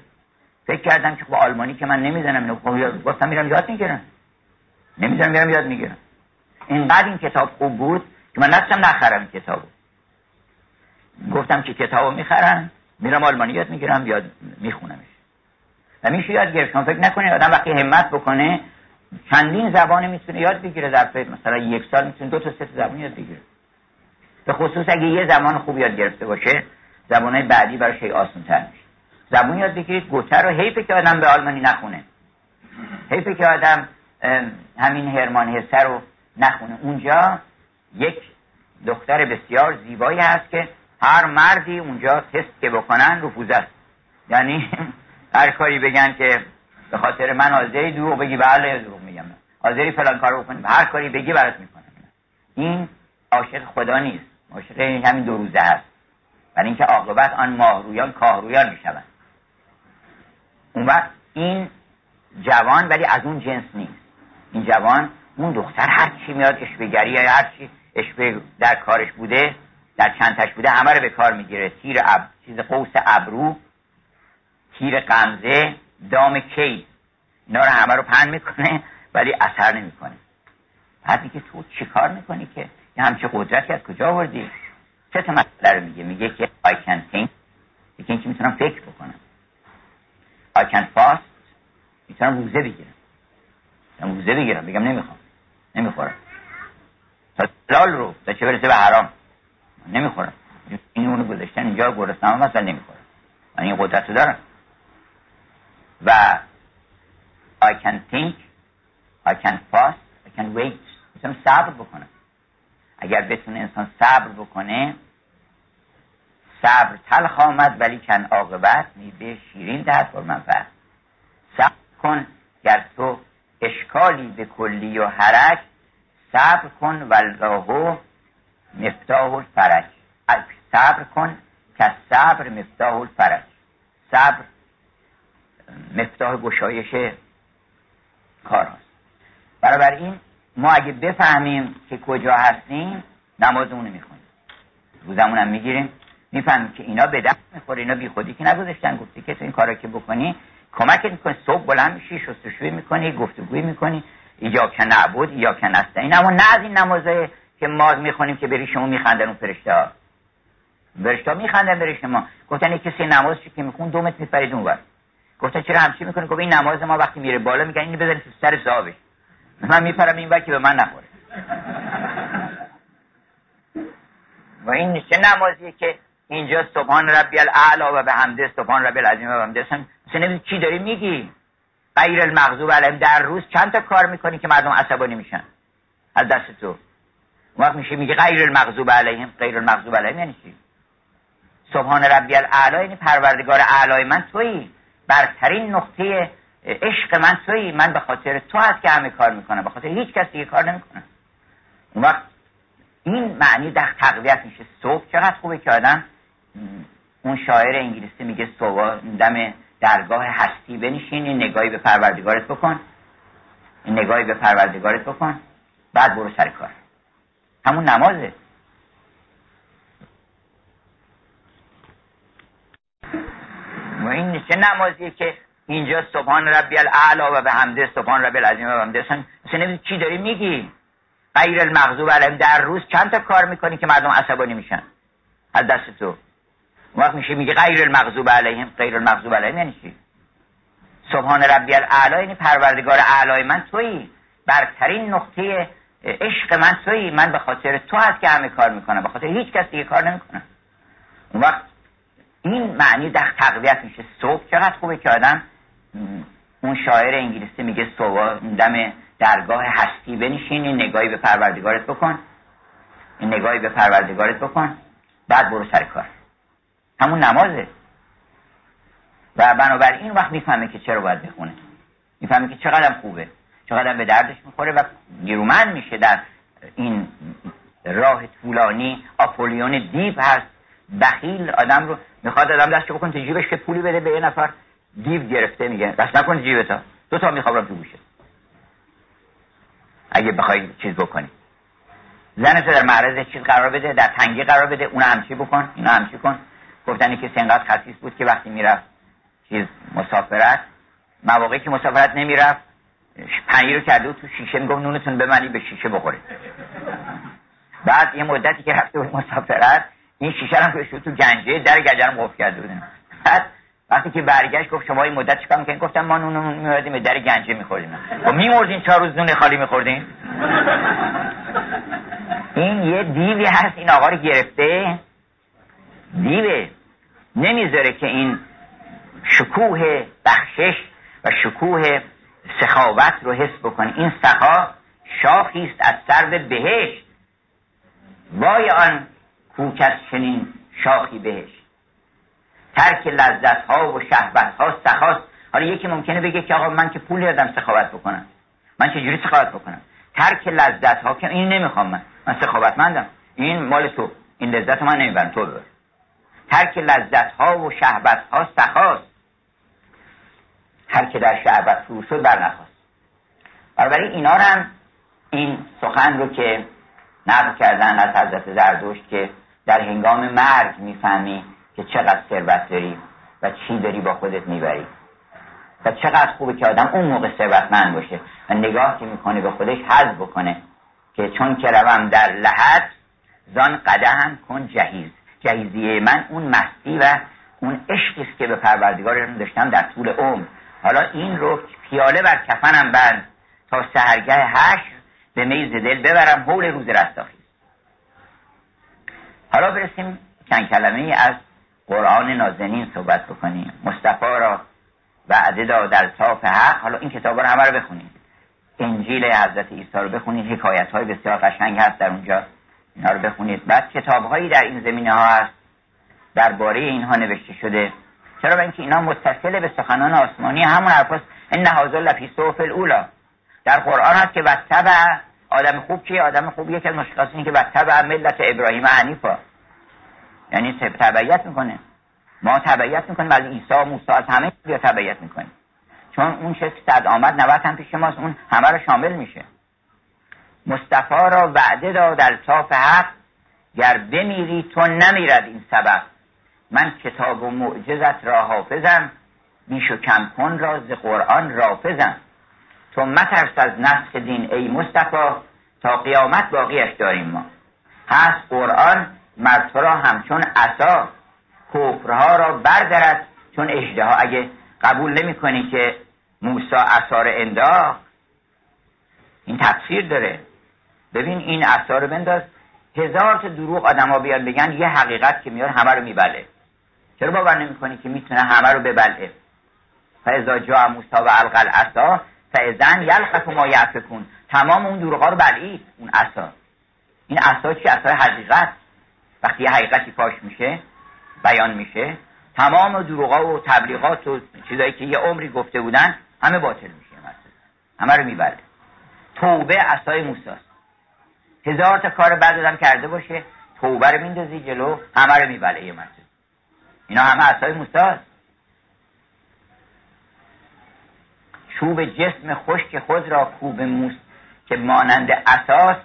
فکر کردم که خب آلمانی که من نمی‌زنم اینو. خب گفتم میرم یاد می‌گیرم. نمی‌زنم میرم یاد می‌گیرم. اینقدر این کتاب خوب بود که من نستم نخرم کتابو. گفتم که کتابو می‌خرم میرم آلمانی یاد می‌گیرم یاد میخونمش. و میشه یاد گرفت. فکر نکنید آدم وقتی همت بکنه چندین زبان می‌تونه یاد بگیره در مثلا یک سال می‌تونه دو تا سه زبان یاد بگیره. به خصوص اگه یه زبان خوب یاد گرفته باشه زبانهای بعدی براش خیلی آسان تر میشه. زبان یاد بگیرید گوته رو حیفه که آدم به آلمانی نخونه. حیفه که آدم همین هرمان هسه رو نخونه. اونجا یک دختر بسیار زیبایی هست که هر مردی اونجا تست که بکنن رفوزه است. یعنی هر کاری بگن که به خاطر من حاضری دروغ بگی بله دروغ میگم. حاضری فلان کارو بکنی هر کاری بگی برات می‌کنم. این عاشق خدا نیست. عاشق همین دو روزه هست. برای اینکه عاقبت آن ماهرویان کاهرویان می‌شوند. اون وقت این جوان ولی از اون جنس نیست. این جوان اون دختر هر چی میاد اشبگری یا هر چی اشبه در کارش بوده در چندتش بوده همه رو به کار می‌گیره. تیر اب... چیز قوس ابرو تیر قمزه دام کی. اینا رو همه رو پن می‌کنه ولی اثر نمی‌کنه. بعد که تو چی کار می‌کنی که؟ یه همچه قدرتی از کجا آوردی؟ چه تا مسئله رو میگه؟ میگه که I can think. که اینکه می‌تونم فکر بکنم. I can fast. می‌تونم روزه بگیرم. روزه بگیرم. بگم نمی‌خوام. نمی‌خورم. تا لال رو. تا چه برسه به حرام. نمی‌خورم. این اونو گذاشتن اینجا گرسنم مثلا نمی‌خورم. من این قدرت رو دارم. و I can think I can fast I can wait. می‌تونم صبر بکنم. اگر بتونه انسان صبر بکنه صبر تلخ آمد ولی کن عاقبت. میبه شیرین دهد پر منفعت صبر کن گر تو اشکالی به کلی و حرک صبر کن والله مفتاح الفرج. صبر کن که صبر مفتاح الفرج. صبر مفتاح گشایش کار هست این ما اگه بفهمیم که کجا هستیم نمازمون می‌خونیم. روزمون هم می‌گیریم. می‌فهمیم که اینا به دست می‌خوره اینا بی خودی که نگذاشتن. گفتی که تو این کارا که بکنی کمکت می‌کنی. صبح بلند میشی شستشوی می‌کنی گفتگوی می‌کنی. یا که نعبود یا که این اما نه از این نمازه که ما می‌خونیم که بری شما میخندن اون فرشته ها. فرشته میخندن بری شما. گفتن کسی نماز که میخون؟ دومت میپرید اون گفتن چرا همچی می‌کنی؟ گفت این نماز ما وقتی میره بالا میگن اینو بزنید تو سر صاحبش من میپرم این که به من نخوره. و این چه نمازیه که اینجا سبحان ربی الاعلا و به حمده سبحان ربی العظیم و به حمده اصلا چی داری میگی. غیر المغضوب علیهم. در روز چند تا کار می‌کنی که مردم عصبانی میشن؟ از دست تو. وقت میشه میگه غیر المغضوب علیهم غیر المغضوب علیهم یعنی چی؟ سبحان ربی الاعلی یعنی پروردگار اعلای من تویی. برترین نقطه عشق من تویی. من به خاطر تو هست که همه کار می‌کنم. به خاطر هیچ کسی دیگه کار نمی‌کنم. اون وقت این معنی در تقویت میشه. صبح چقدر خوبه که آدم اون شاعر انگلیسی میگه صبح دم درگاه هستی بنشین این نگاهی به پروردگارت بکن. این نگاهی به پروردگارت بکن. بعد برو سر کار. همون نمازه. و این چه نمازیه که اینجا سبحان ربی الاعلا و به حمده سبحان ربی العظیم و به حمده اصلا چی داری میگی. غیر المغضوب علیهم. در روز چند تا کار می‌کنی که مردم عصبانی میشن؟ از دست تو. وقت میشه میگه غیر المغضوب علیهم. غیر المغضوب علیهم یعنی چی؟ سبحان ربی الاعلی یعنی پروردگار اعلای من تویی. برترین نقطه عشق من تویی من به خاطر تو هست که همه کار می‌کنم به خاطر هیچ کس دیگه کار نمی‌کنم. اون وقت این معنی در تقویت میشه. صبح چقدر خوبه که آدم اون شاعر انگلیسی میگه صبح دم درگاه هستی بنشین این نگاهی به پروردگارت بکن. این نگاهی به پروردگارت بکن. بعد برو سر کار. همون نمازه. و بنابراین وقت می‌فهمه که چرا باید بخونه. می‌فهمه که چقدر خوبه. چقدر به دردش می‌خوره و گیرومند میشه در این راه طولانی. آپولیون دیو هست. بخیل آدم رو می‌خواد آدم دستشو بکنه تو جیبش که پولی بده به یه نفر دیو گرفته میگه. دست نکن جیبتا دو تا می‌خوام تو گوشه اگه بخوای چیز بکنی. زنت در معرض چیز قرار بده در تنگی قرار بده اون همچی بکن اینا همچی کن. گفتنی که سنگات خصیص بود که وقتی می‌رفت چیز مسافرت مواقعی که مسافرت نمی‌رفت پنیر رو کرده تو شیشه می‌گفت نونتون بمنی به شیشه بخوره. بعد یه مدتی که رفته بود مسافرت این شیشه رو تو گنجه در گنجه رو قفل کرده بودن بعد وقتی که برگشت گفت شما این مدت چیکار می‌کنین گفتم ما نون میوردیم به در گنجه میخوردیم. و میمردین چهار روز نون خالی میخوردین؟ این یه دیوی هست این آقا رو گرفته. دیوه نمی‌ذاره که این شکوه بخشش و شکوه سخاوت رو حس بکنه این سخا شاخی است از سر بهشت. وای آن کوکس چنین شاخی بهشت. ترک لذت ها و شهبت ها سخاست. حالا یکی ممکنه بگه که آقا من که پول دادم سخاوت بکنم. من چجوری سخاوت بکنم؟ ترک لذت ها که این نمی‌خوام من. من سخاوتمندم. این مال تو. این لذت من نمی‌برم. تو ببر ترک لذت ها و شهبت ها سخاست. هر که در شهبت فرو شد بر نخواست. بنابراین اینا هم این سخن رو که نقل کردن از حضرت زردشت که در هنگام مرگ می‌فهمی که چقدر ثروت داری و چی داری با خودت می‌بری. و چقدر خوبه که آدم اون موقع ثروتمند باشه و نگاه که می‌کنه به خودش حذف بکنه که چون که روم در لحد زان قدهم کن جهیز. جهیزیه من اون مستی و اون عشقی است که به پروردگار داشتم در طول عمر. حالا این رو پیاله بر کفنم بند تا سهرگه هشت به میز دل ببرم حول روز رستاخیز. حالا برسیم چند کلمه از قرآن نازنین صحبت بکنیم. مصطفی را وعده داد صاف حق. حالا این کتاب رو همه رو بخونید انجیل حضرت عیسی رو بخونید. حکایت های بسیار قشنگ هست در اونجا. اینا رو بخونید. بعد کتاب هایی در این زمینه ها هست. درباره اینها نوشته شده. چرا به اینکه اینا متصل به سخنان آسمانی همون حرفاست ان هذا لفی صحف الاولا در قرآن هست که وتبع آدم خوب که آدم خوب یکی از مشخصات اینه که وتبع ملت ابراهیم حنیفا. یعنی تبعیت می‌کنه. ما تبعیت می‌کنیم از عیسی و موسی از همه بیا تبعیت می‌کنیم. چون اون چه صد آمد نوت هم پیش ماست اون همه رو شامل میشه. مصطفی را وعده داد در صاف حق گر بمیری تو نمیرد این سبب. من کتاب و معجزت را حافظم بیش و کم کن را ز قرآن رافظم. تو مترس از نسخ دین ای مصطفی تا قیامت باقیش داریم ما. هست قرآن مرد را همچون عصا کفرها را بردارد چون اجده اگه قبول نمی کنی که موسی عصا را انداخت این تفسیر داره. ببین این عصا رو بنداز. هزار تا دروغ آدما بیان بگن یه حقیقت که میاد همه رو میبله. چرا باور نمی کنی که می‌تونه همه رو ببله؟ فاذا جا موسا و القل عصا فاذن یلقف ما یعفکون تمام اون دروغا رو بلعید اون عصا. این عصا چی؟ عصای حقیقت. وقتی حقیقتی پاش میشه بیان میشه تمام دروغا و تبلیغات و چیزایی که یه عمری گفته بودن همه باطل میشه همه رو می‌بره توبه عصای موساست هزار تا کار بد آدم کرده باشه توبه رو میندازی جلو همه رو میبله یه اینا همه عصای موساست چوب جسم خشک خود را کوب موس که مانند اساس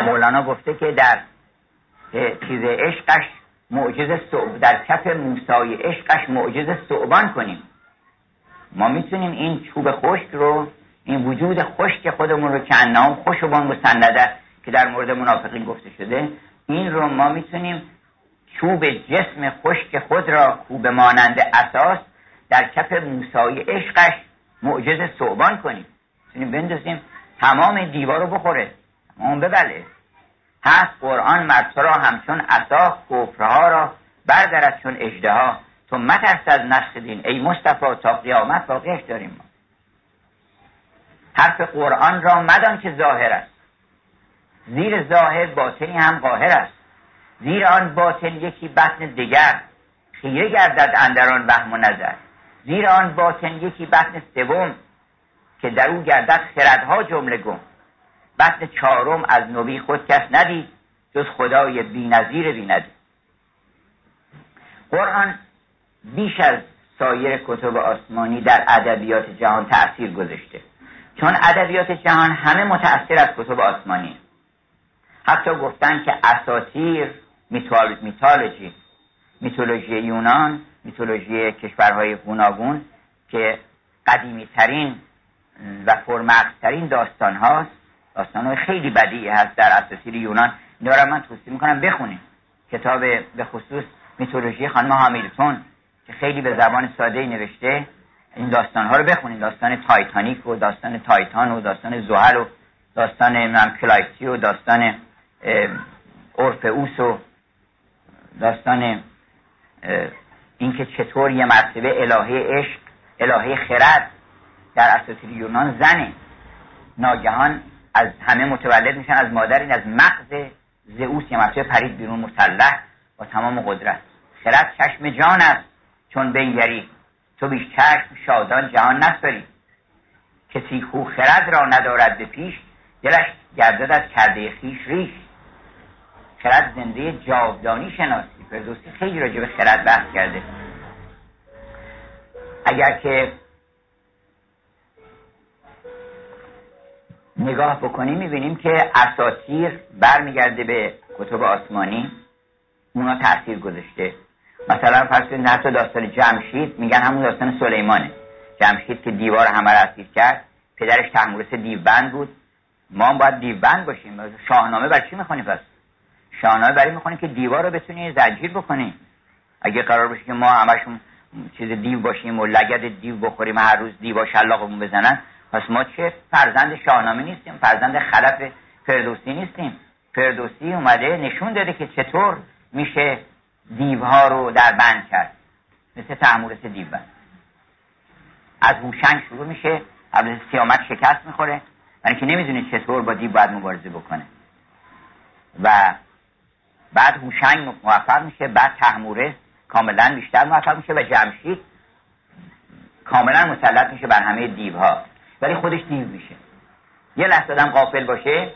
مولانا گفته که در چیز عشقش معجز در کف موسای عشقش معجز صعبان کنیم. ما می‌تونیم این چوب خشک رو این وجود خشک خودمون رو که انام خوشبان مسنده که در مورد منافقین گفته شده این رو ما می‌تونیم چوب جسم خشک خود را کوب مانند اساس در کف موسای عشقش معجز صعبان کنیم. می‌تونیم بندازیم تمام دیوار رو بخوره. اون ببله. هست قرآن مرد را همچون اسا کفرها را بردارد چون اجده تو مترس از نسخ دین. ای مصطفی تا قیامت باقیش داریم ما. حرف قرآن را مدان که ظاهر است. زیر ظاهر باطنی هم قاهر است. زیر آن باطن یکی بطن دیگر. خیره گردد اندران وهم و نظر. زیر آن باطن یکی بطن سوم که در او گردد خردها جمله گم. بطن چهارم از نبی خود کس ندید جز خدای بینظیر بیندید قرآن بیش از سایر کتب آسمانی در ادبیات جهان تأثیر گذاشته. چون ادبیات جهان همه متأثر از کتب آسمانی. حتی گفتن که اساطیر میتولوژی میتولوژی یونان میتولوژی کشورهای گوناگون که قدیمی ترین و ترین داستان هاست داستان های خیلی بدی هست در اساطیر یونان. اینا من توصیه می‌کنم بخونیم. کتاب به خصوص میتولوژی خانم هامیلتون که خیلی به زبان ساده نوشته. این داستان ها رو بخونید داستان تایتانیک و داستان تایتان و داستان زحل و داستان من کلایسی و داستان اورفئوس و داستان اینکه چطور یه مرتبه الهه عشق الهه خرد در اساطیر یونان زنه. ناگهان از همه متولد میشن از مادر این از مغز زئوس. یه مرتبه پرید بیرون مسلح با تمام قدرت. خرد چشم جان است چون بنگری. تو بیش چشم شادان جهان نسپری. کسی خو خرد را ندارد به پیش دلش گردد از کرده خیش ریش. خرد زنده جاودانی شناسی. فردوسی خیلی راجع به خرد بحث کرده. اگر که نگاه بکنیم می‌بینیم که اساطیر برمیگرده به کتب آسمانی. اونا تاثیر گذاشته. مثلا فرض کنید حتی داستان جمشید میگن همون داستان سلیمانه. جمشید که دیوار همه را اسیر کرد پدرش تحمورس دیوبند بود. ما هم باید دیوبند باشیم. شاهنامه بر چی می‌خونیم پس؟ شاهنامه برای می‌خونیم که دیوار رو بتونی زنجیر بکنیم اگه قرار باشه که ما همشون چیز دیو باشیم و لگد دیو بخوریم هر روز دیوا شلاقمون بزنن پس ما چه فرزند شاهنامه نیستیم فرزند خلف فردوسی نیستیم. فردوسی اومده نشون داده که چطور میشه دیوها رو در بند کرد. مثل تعمورس دیو بند. از هوشنگ شروع میشه قبل سیامت شکست می‌خوره. برای که نمی‌دونه چطور با دیو باید مبارزه بکنه. و بعد هوشنگ موفق میشه بعد تحمورس کاملا بیشتر موفق میشه و جمشید کاملا مسلط میشه بر همه دیوها. ولی خودش دیو میشه. یه لحظه آدم غافل باشه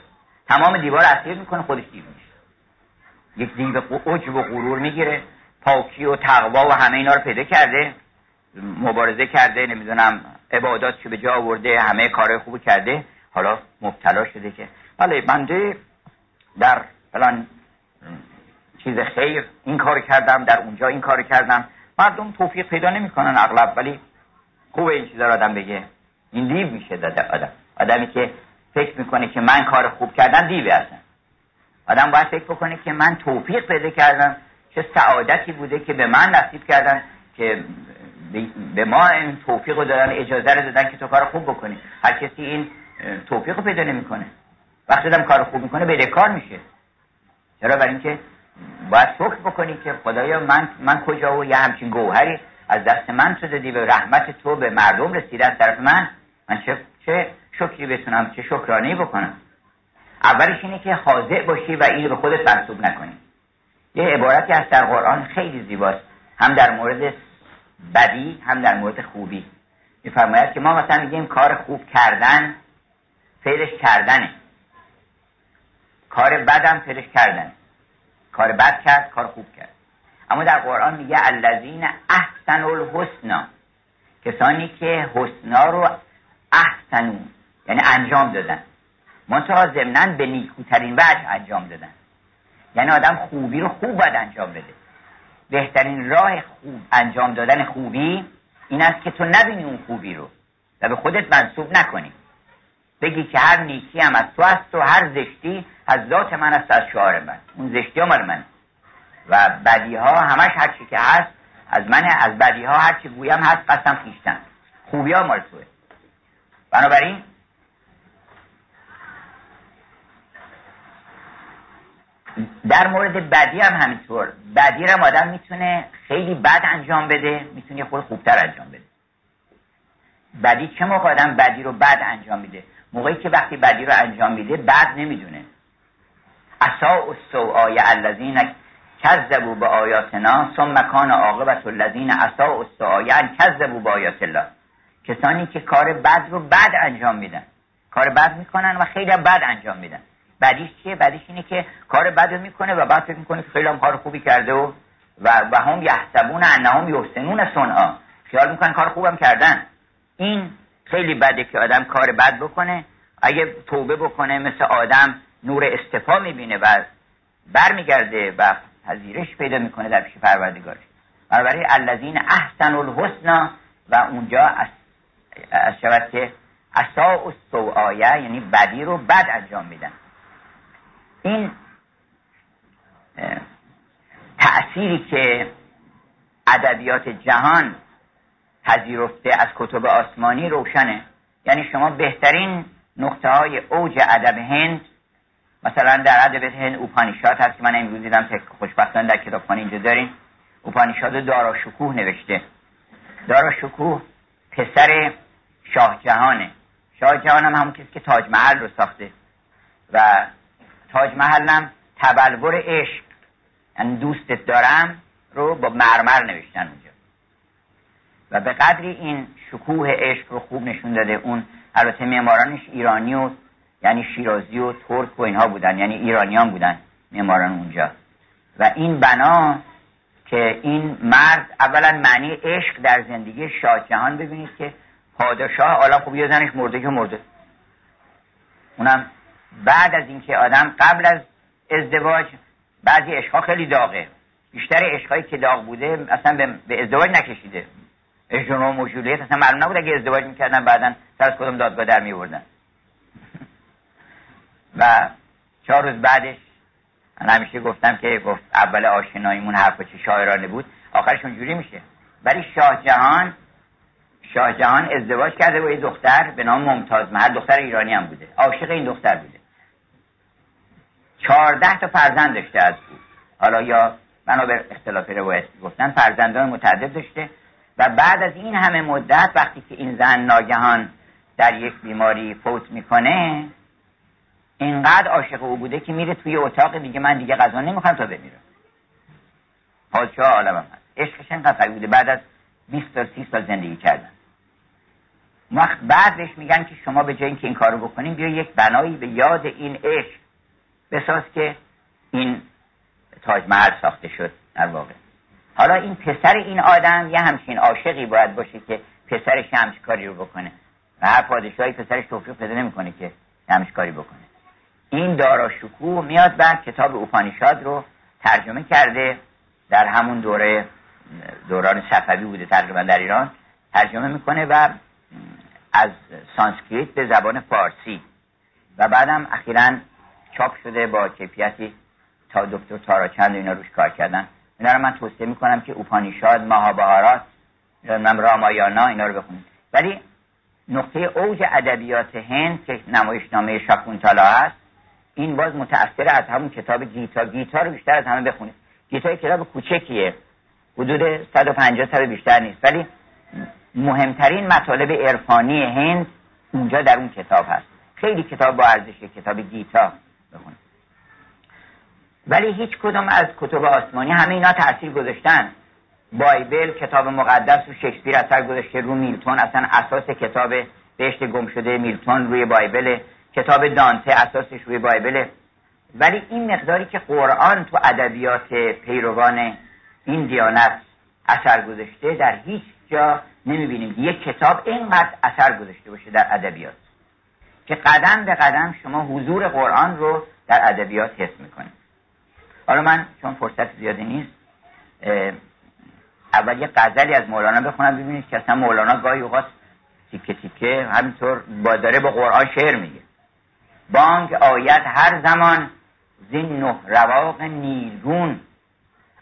تمام دیوار اسیر می‌کنه خودش دیو میشه. یک دیو عجب و غرور می‌گیره. پاکی و تقوا و همه اینا رو پیدا کرده مبارزه کرده نمی‌دونم عبادات که به جا آورده همه کارهای خوب کرده. حالا مبتلا شده که. بله بنده در فلان چیز خیر این کار کردم در اونجا این کار کردم. مردم توفیق پیدا نمی‌کنن اغلب ولی خوب این چیزا رو آدم بگه. این دیو میشه داده آدم. آدمی که فکر می‌کنه که من کار خوب کردم دیوی هستم آدم باید فکر بکنه که من توفیق پیدا کردم چه سعادتی بوده که به من نصیب کردن که به ما این توفیق رو دادن اجازه رو دادن که تو کار خوب بکنی. هر کسی این توفیق رو پیدا نمی‌کنه. وقتی آدم کار خوب می‌کنه بدهکار میشه. چرا برای اینکه باید شکر بکنی که خدایا من من کجا و یه همچین گوهری از دست من تو دادی و رحمت تو به مردم رسیده از طرف من؟ من چه, چه شکری بتونم چه شکرانه بکنم؟ اولش اینه که حاضر باشی و این به خودت منصوب نکنی. یه عبارتی هست در قرآن خیلی زیباست. هم در مورد بدی هم در مورد خوبی. میفرماید که ما مثلا میگیم کار خوب کردن فعلش کردنه. کار بدم فعلش کردن. کار بد کرد کار خوب کرد. اما در قرآن میگه الذین احسن الحسنا کسانی که حسنا رو احسنو یعنی انجام دادن. منتها ضمنا به نیکوترین وجه انجام دادن. یعنی آدم خوبی رو خوب باید انجام بده. بهترین راه خوب انجام دادن خوبی این است که تو نبینی اون خوبی رو و به خودت منصوب نکنی. بگی که هر نیکی هم از تو است و هر زشتی از ذات من است از شعار من. اون زشتی مال من و بدی ها همش هر چی که هست از منه. از بدی ها هر چی گویم هست قسم خیشتن. خوبی ها مال توه. بنابراین در مورد بدی هم همینطور. بدی هم آدم می‌تونه خیلی بد انجام بده می‌تونه خود خوبتر انجام بده. بدی چه موقع آدم بدی رو بد انجام میده؟ موقعی که وقتی بدی رو انجام میده بد نمی‌دونه. اسا آیه الذین کذبوا به آیاتنا ثم کان عاقبت الذین اسا آیه کذبوا به آیات الله. کسانی که کار بد رو بد انجام میدن. کار بد می‌کنن و خیلی بد انجام میدن. بدیش چیه؟ بدیش اینه که کار بد رو می‌کنه و بعد فکر می‌کنه که خیلی هم کار خوبی کرده و و, و هم یحسبون انهم یحسنون صنعا. خیال می‌کنن کار خوبم کردن. این خیلی بده که آدم کار بد بکنه. اگه توبه بکنه مثل آدم نور استفا می‌بینه و برمیگرده و پذیرش پیدا می‌کنه در پیش پروردگارش برای الذین احسن الحسنا و اونجا از, از شود که اسا آیه یعنی بدی رو بد انجام میدن. این تأثیری که ادبیات جهان پذیرفته از کتب آسمانی روشنه. یعنی شما بهترین نقطه های اوج ادب هند مثلا در ادب هند اوپانیشاد هست که من امروز دیدم که خوشبختانه در کتابخانه اینجا داریم اوپانیشاد دارا شکوه نوشته. دارا شکوه پسر شاه جهانه. شاه جهان هم همون کسی که تاج محل رو ساخته. و تاج محلم تبلور عشق. یعنی دوستت دارم رو با مرمر نوشتن اونجا. به قدری این شکوه عشق رو خوب نشون داده اون البته معمارانش ایرانی و یعنی شیرازی و ترک و اینها بودن یعنی ایرانیان بودن معماران اونجا. و این بنا که این مرد اولا معنی عشق در زندگی شاه جهان ببینید که پادشاه حالا خوب یه زنش مرده که مرده. اونم بعد از اینکه آدم قبل از ازدواج بعضی عشقها خیلی داغه. بیشتر عشقهایی که داغ بوده اصلا به, ازدواج نکشیده. اجنوم و جولیت اصلا معلوم نبود اگه ازدواج می‌کردن بعدا سر از کدوم دادگاه در میوردن. و چهار روز بعدش من همیشه گفتم که گفت اول آشناییمون حرف چه شاعرانه بود. آخرش اونجوری میشه. ولی شاه جهان شاه جهان ازدواج کرده با یه دختر به نام ممتاز محل. دختر ایرانی هم بوده. عاشق این دختر بوده. چهارده تا فرزند داشته از او. حالا یا بنابر اختلاف روایت گفتن فرزندان متعدد داشته. و بعد از این همه مدت وقتی که این زن ناگهان در یک بیماری فوت می‌کنه اینقدر عاشق او بوده که میره توی اتاق دیگه. من دیگه غذا نمی‌خوام تا بمیرم. پادشاه عالم هست. عشقش اینقدر بوده. بعد از 20 تا 30 سال زندگی کردن. وقت بعد بهش میگن که شما به جای اینکه این کارو بکنین بیا یک بنایی به یاد این عشق بساز که این تاج محل ساخته شد در واقع. حالا این پسر این آدم یه همچین عاشقی باید باشه که پسرش همچین کاری رو بکنه. و هر پادشاهی پسرش توفیق پیدا نمی‌کنه که همچین کاری بکنه. این دارا شکوه میاد بعد کتاب اوپانیشاد رو ترجمه کرده. در همون دوره دوران صفوی بوده تقریبا در ایران. ترجمه می‌کنه و از سانسکریت به زبان فارسی. و بعدم اخیرا چاپ شده با کیفیتی تا دکتر تاراچند اینا روش کار کردن. اینا رو من توصیه می‌کنم که اوپانیشاد ماهابهارات من رامایانا اینا رو بخونید. ولی نقطه اوج ادبیات هند که نمایشنامه شاکونتالا هست این باز متأثر از همون کتاب گیتا. گیتا رو بیشتر از همه بخونید. گیتا کتاب کوچکیه. حدود 150 سال بیشتر نیست. ولی مهمترین مطالب عرفانی هند اونجا در اون کتاب هست. خیلی کتاب با ارزشه کتاب گیتا بخونید. ولی هیچ کدوم از کتب آسمانی همه اینا تاثیر گذاشتن. بایبل کتاب مقدس رو شکسپیر اثر گذاشته رو میلتون اصلا اساس کتاب بهشت گم شده میلتون روی بایبل کتاب دانته اساسش روی بایبله ولی این مقداری که قرآن تو ادبیات پیروان این دیانت اثر گذاشته در هیچ جا نمی‌بینیم یک کتاب اینقدر اثر گذاشته باشه در ادبیات. که قدم به قدم شما حضور قرآن رو در ادبیات حس می‌کنید. حالا من چون فرصت زیادی نیست اول یه غزلی از مولانا بخونم ببینید که اصلا مولانا گاهی اوقات تیکه تیکه همینطور با داره با قرآن شعر میگه. بانگ آیت هر زمان زین نه رواق نیلگون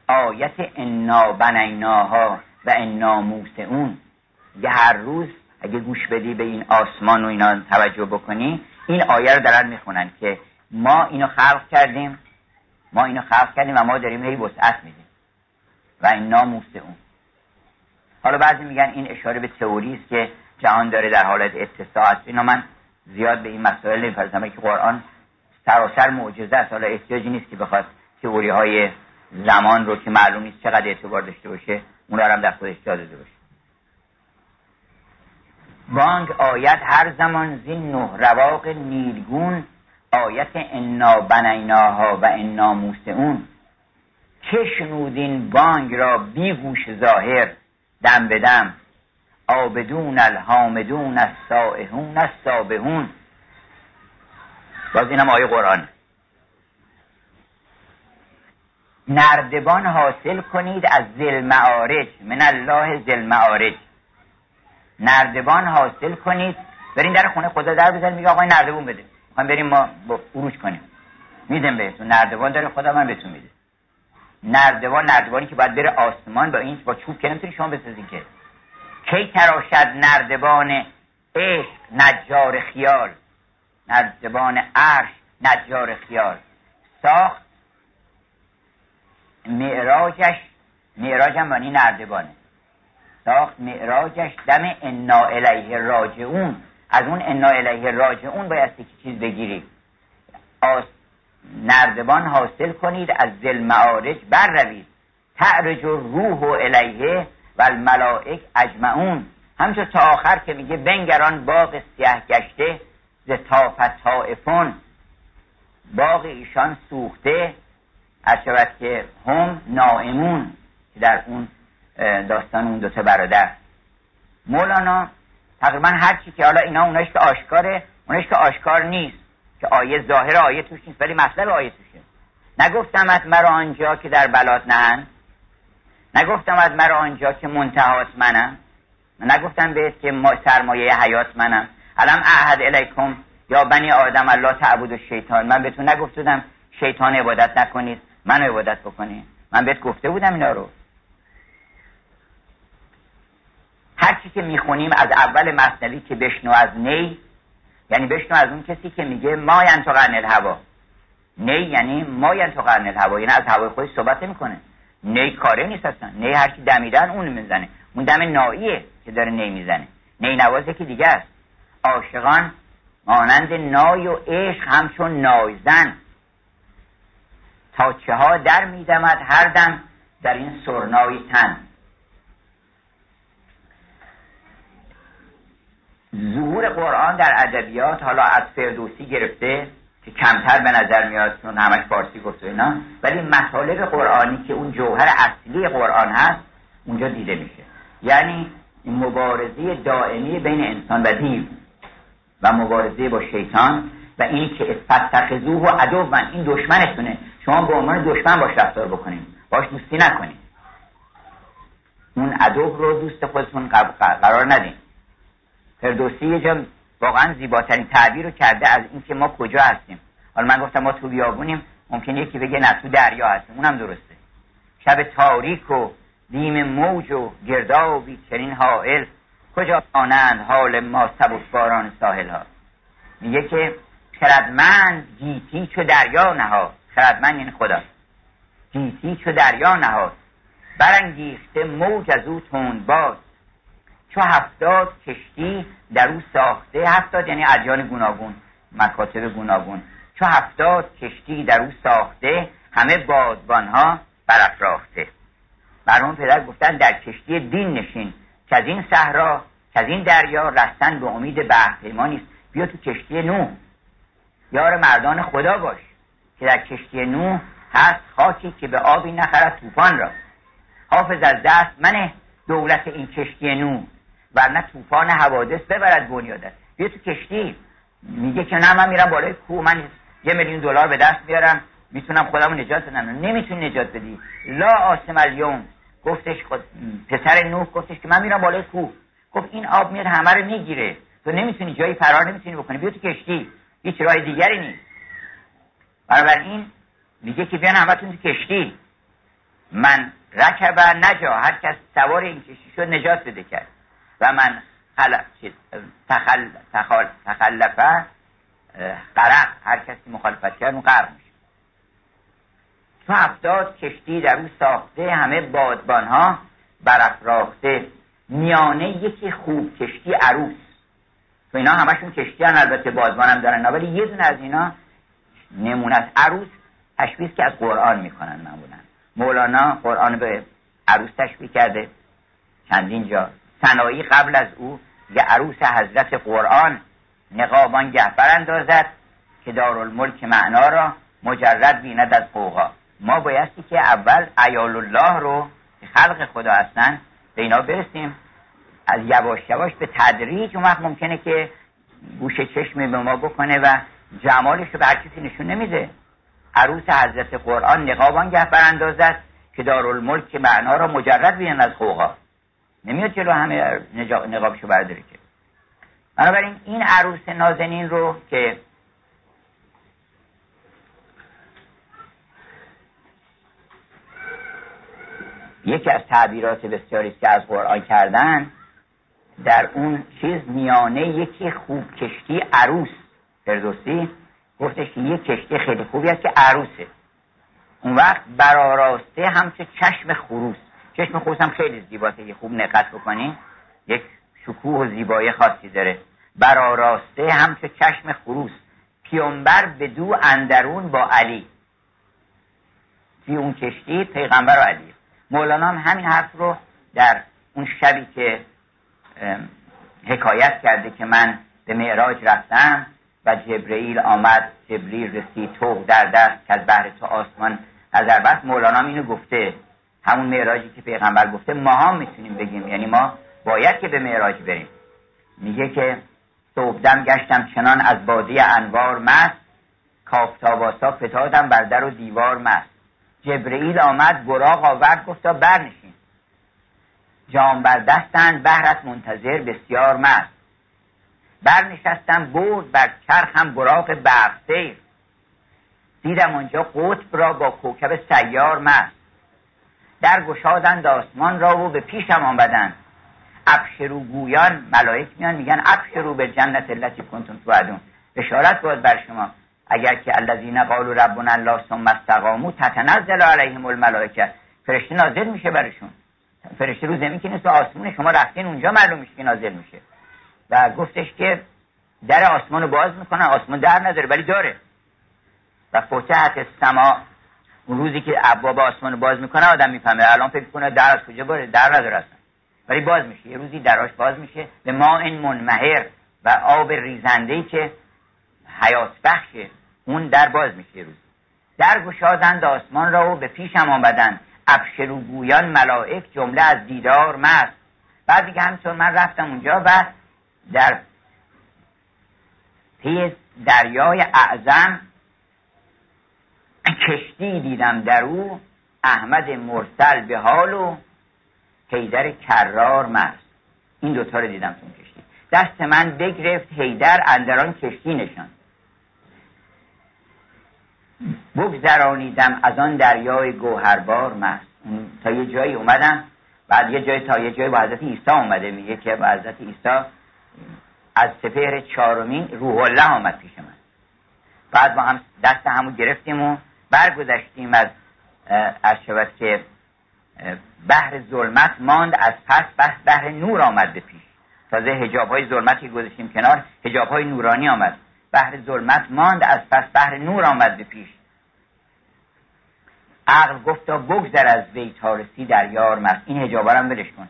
آیت انا بنیناها و انا موسعون. یه هر روز اگه گوش بدی به این آسمان و اینا توجه بکنی این آیه رو دارن می‌خونن که ما اینو خلق کردیم ما اینو خلق کردیم و ما داریم هی وسعت میدیم. و انا اون حالا بعضی میگن این اشاره به تئوری است که جهان داره در حالت اتساع است. اینا من زیاد به این مسائل نمی‌پردازم که قرآن سراسر معجزه است. حالا احتیاجی نیست که بخواد تئوری های زمان رو که معلوم نیست چقدر اعتبار داشته باشه اون هم در خودش جا داده باشه. بانگ آیت هر زمان زین نه رواق نیلگون آیت انا بنیناها و انا موسعون. که شنودین بانگ را بی گوش ظاهر دم به دم. آبدون الحامدون السائحون السابهون باز اینم آیه قرآن. نردبان حاصل کنید از زل معارج من الله زل معارج. نردبان حاصل کنید. برین در خونه خدا در بزنید میگه آقای نردبان بده. می‌خوایم بریم ما اروج کنیم. میدم بهتون. نردبان داره خدا من بهتون میده. نردبان نردبانی که باید بره آسمان با این با چوب که نمی‌تونی شما بسازین که. کی تراشد نردبان عشق نجار خیال؟ نردبان عرش نجار خیال. ساخت. معراجش معراج هم نردبانه. ساخت معراجش دم انا الیه راجعون. از اون انا الیه راجعون باید که چیز بگیری آس نردبان حاصل کنید از ذل معارج بر روید تعرج روح و الیه و الملائک اجمعون. همچون تا آخر که میگه بنگران باغ سیاه گشته ز تافت طائفون. باغ ایشان سوخته از شود که هم نائمون که در اون داستان اون دوتا برادر. مولانا تقریبا هر چی که حالا اینا اوناش که آشکاره اوناش که آشکار نیست. که آیه ظاهر آیه توش نیست ولی مطلب آیه توشه از مرا آنجا که در بلاد نهن نگفتم از مرا آنجا که منتهات منم. نگفتم بهت که ما سرمایه حیات منم. علم احد الیکم یا بنی آدم الله تعبود و شیطان من بهتون نگفتم شیطان عبادت نکنید من عبادت بکنید. من بهت گفته بودم اینا رو. هر چی که می‌خونیم از اول مصنوی که بشنو از نی یعنی بشنو از اون کسی که میگه ما ینتقن الهوا. نی یعنی ما ینتقن الهوا. یعنی از هوای خودش صحبت می‌کنه نی کاره نیست اصلا. نی هر کی دمیدن اون می‌زنه. اون دم ناییه که داره نی می‌زنه. نی نوازه که دیگه است. عاشقان مانند نای و عشق همچون نایزن. تا چه ها در میدمد هر دم در این سرنای تن. ظهور قرآن در ادبیات حالا از فردوسی گرفته که کمتر به نظر میاد چون همش فارسی گفت اینا ولی مطالب قرآنی که اون جوهر اصلی قرآن هست اونجا دیده میشه. یعنی مبارزه دائمی بین انسان و دیو و مبارزه با شیطان و اینی که فتخذوه و عدو من این دشمنتونه. شما به عنوان دشمن باش رفتار بکنید باش دوستی نکنید اون عدو رو دوست خودتون قرار ندین. فردوسی یه جا واقعا زیباترین تعبیر رو کرده از اینکه ما کجا هستیم. حالا من گفتم ما تو بیابونیم ممکن یکی بگه نه تو دریا هستیم. اونم درسته. شب تاریک و دیم موج و گردابی چنین حائل کجا آنند حال ما سبک باران ساحل ها میگه که خردمند گیتی چو دریا نهاد. خردمند یعنی خدا. گیتی چو دریا نهاد. برانگیخته موج از او تند باز چو هفتاد کشتی در او ساخته هفتاد یعنی ادیان گوناگون مکاتب گوناگون. چو هفتاد کشتی در او ساخته همه بادبان ها برافراخته. مرحوم پدر گفتن در کشتی دین نشین که از این صحرا که از این دریا رستن به امید بحر نیست. بیا تو کشتی نوح یار مردان خدا باش که در کشتی نوح هست خاکی که به آبی نخرد طوفان را. حافظ از دست من دولت این کشتی نوح ورنه طوفان حوادث ببرد بنیادت بیا تو کشتی میگه که نه من میرم بالای کوه من یه میلیون دلار به دست بیارم می‌تونم خودم نجات بدم. نمی‌تونی نجات بدی. لا آسم الیوم. گفتش خود پسر نوح گفتش که من میرم بالای کوه. گفت این آب میاد همه رو می‌گیره. تو نمی‌تونی جایی فرار نمی‌تونی بکنی. بیا تو کشتی. هیچ راه دیگری نیست. بنابراین میگه که بیان همتون تو کشتی. من رکب نجا. هر کس سوار این کشتی شد نجات بده کرد. من تخل... تخل... تخلفه قرق هر کسی مخالفت کرد اون غرق میشه تو هفتاد کشتی در اون ساخته همه بادبان ها برافراخته میانه یکی خوب کشتی عروس. تو اینا همشون کشتی هم البته بادبان هم دارن ولی یه دونه از اینا نمونه از عروس تشبیه که از قرآن می‌کنن معمولا. مولانا قرآن به عروس تشبیه کرده. چندین جا. سنایی قبل از او یه عروس حضرت قرآن نقابان گهبر اندازد که دارالملک معنا را مجرد بیند از قوقا ما بایستی که اول ایال الله رو خلق خدا هستن به اینا برسیم. از یواش یواش به تدریج اون وقت ممکنه که گوش چشمی به ما بکنه و جمالش رو به هر کسی نشون نمیده. عروس حضرت قرآن نقابان گهبر اندازد که دارالملک معنا را مجرد بیند از قوقا نمیاد جلو همه نقابشو برداره که. بنابراین این عروس نازنین رو که یکی از تعبیرات بسیاری که از قرآن کردن در اون چیز میانه یکی خوب کشتی عروس فردوسی گفتش که یک کشتی خیلی خوبی است که عروسه. اون وقت براراسته همچه چشم خروس. چشم خروس هم خیلی زیباست. یه خوب نقط بکنی یک شکوه و زیبایی خاصی داره. براراسته همچه چشم خروس. پیامبر به دو اندرون با علی. توی اون کشتی پیغمبر و علی. مولانا هم همین حرف رو در اون شبی که حکایت کرده که من به معراج رفتم و جبرئیل آمد جبریل رسید توق در دست که از بحر تو آسمان از مولانا اینو گفته. همون معراجی که پیغمبر گفته ما هم می‌تونیم بگیم. یعنی ما باید که به معراج بریم. میگه که صبحدم گشتم چنان از بادی انوار مست کافتاباسا فتادم بر در و دیوار مست. جبرئیل آمد براغ آورد گفتا برنشین. جام بر دستند بهرت منتظر بسیار مست. برنشستم برد بر چرخم براغ برق سیر دیدم آنجا قطب را با کوکب سیار مست. در گشادند آسمان را و به پیشم آمدند ابشرو گویان ملائک میان میگن ابشرو به جنت التي کنتم توعدون. بشارت باد بر شما. اگر که الذین قالوا ربنا الله ثم استقاموا تتنزل علیهم الملائکه. فرشته نازل میشه برشون. فرشته رو زمین که نیست آسمون شما رفتین اونجا معلوم میشه که نازل میشه. و گفتش که در آسمان رو باز می‌کنن آسمان در نداره ولی داره. و فتحت سما اون روزی که ابواب آسمان باز می‌کنه آدم می‌فهمه الان فکر کنه در از کجا باره در نداره اصلا. ولی باز میشه. یه روزی دراش باز میشه به ما این منمهر و آب ریزنده که حیات بخشه اون در باز میشه یه روز. در گشادند آسمان را و به پیشم آمدن. ابشرو گویان ملائک جمله از دیدار مست. بعد دیگه همینطور من رفتم اونجا و در پی دریای اعظم کشتی دیدم در او احمد مرسل به حال و حیدر کرار مست این دوتا رو دیدم تو کشتی. دست من بگرفت حیدر اندران کشتی نشان. بگذرانیدم از آن دریای گوهربار مست تا یه جایی اومدم بعد یه جای تا یه جایی با حضرت عیسی اومده. میگه که با حضرت عیسی از سپهر چهارمین روح الله آمد پیش من. بعد با هم دست همو گرفتیم و برگذشتیم از از شود که بحر ظلمت ماند از پس بس بحر نور آمد به پیش. تازه هجاب های ظلمتی گذاشتیم کنار هجاب های نورانی آمد. بحر ظلمت ماند از پس بحر نور آمد به پیش. عقل گفتا بگذر از وی تارسی در یار مست. این هجاب هم ولش کن.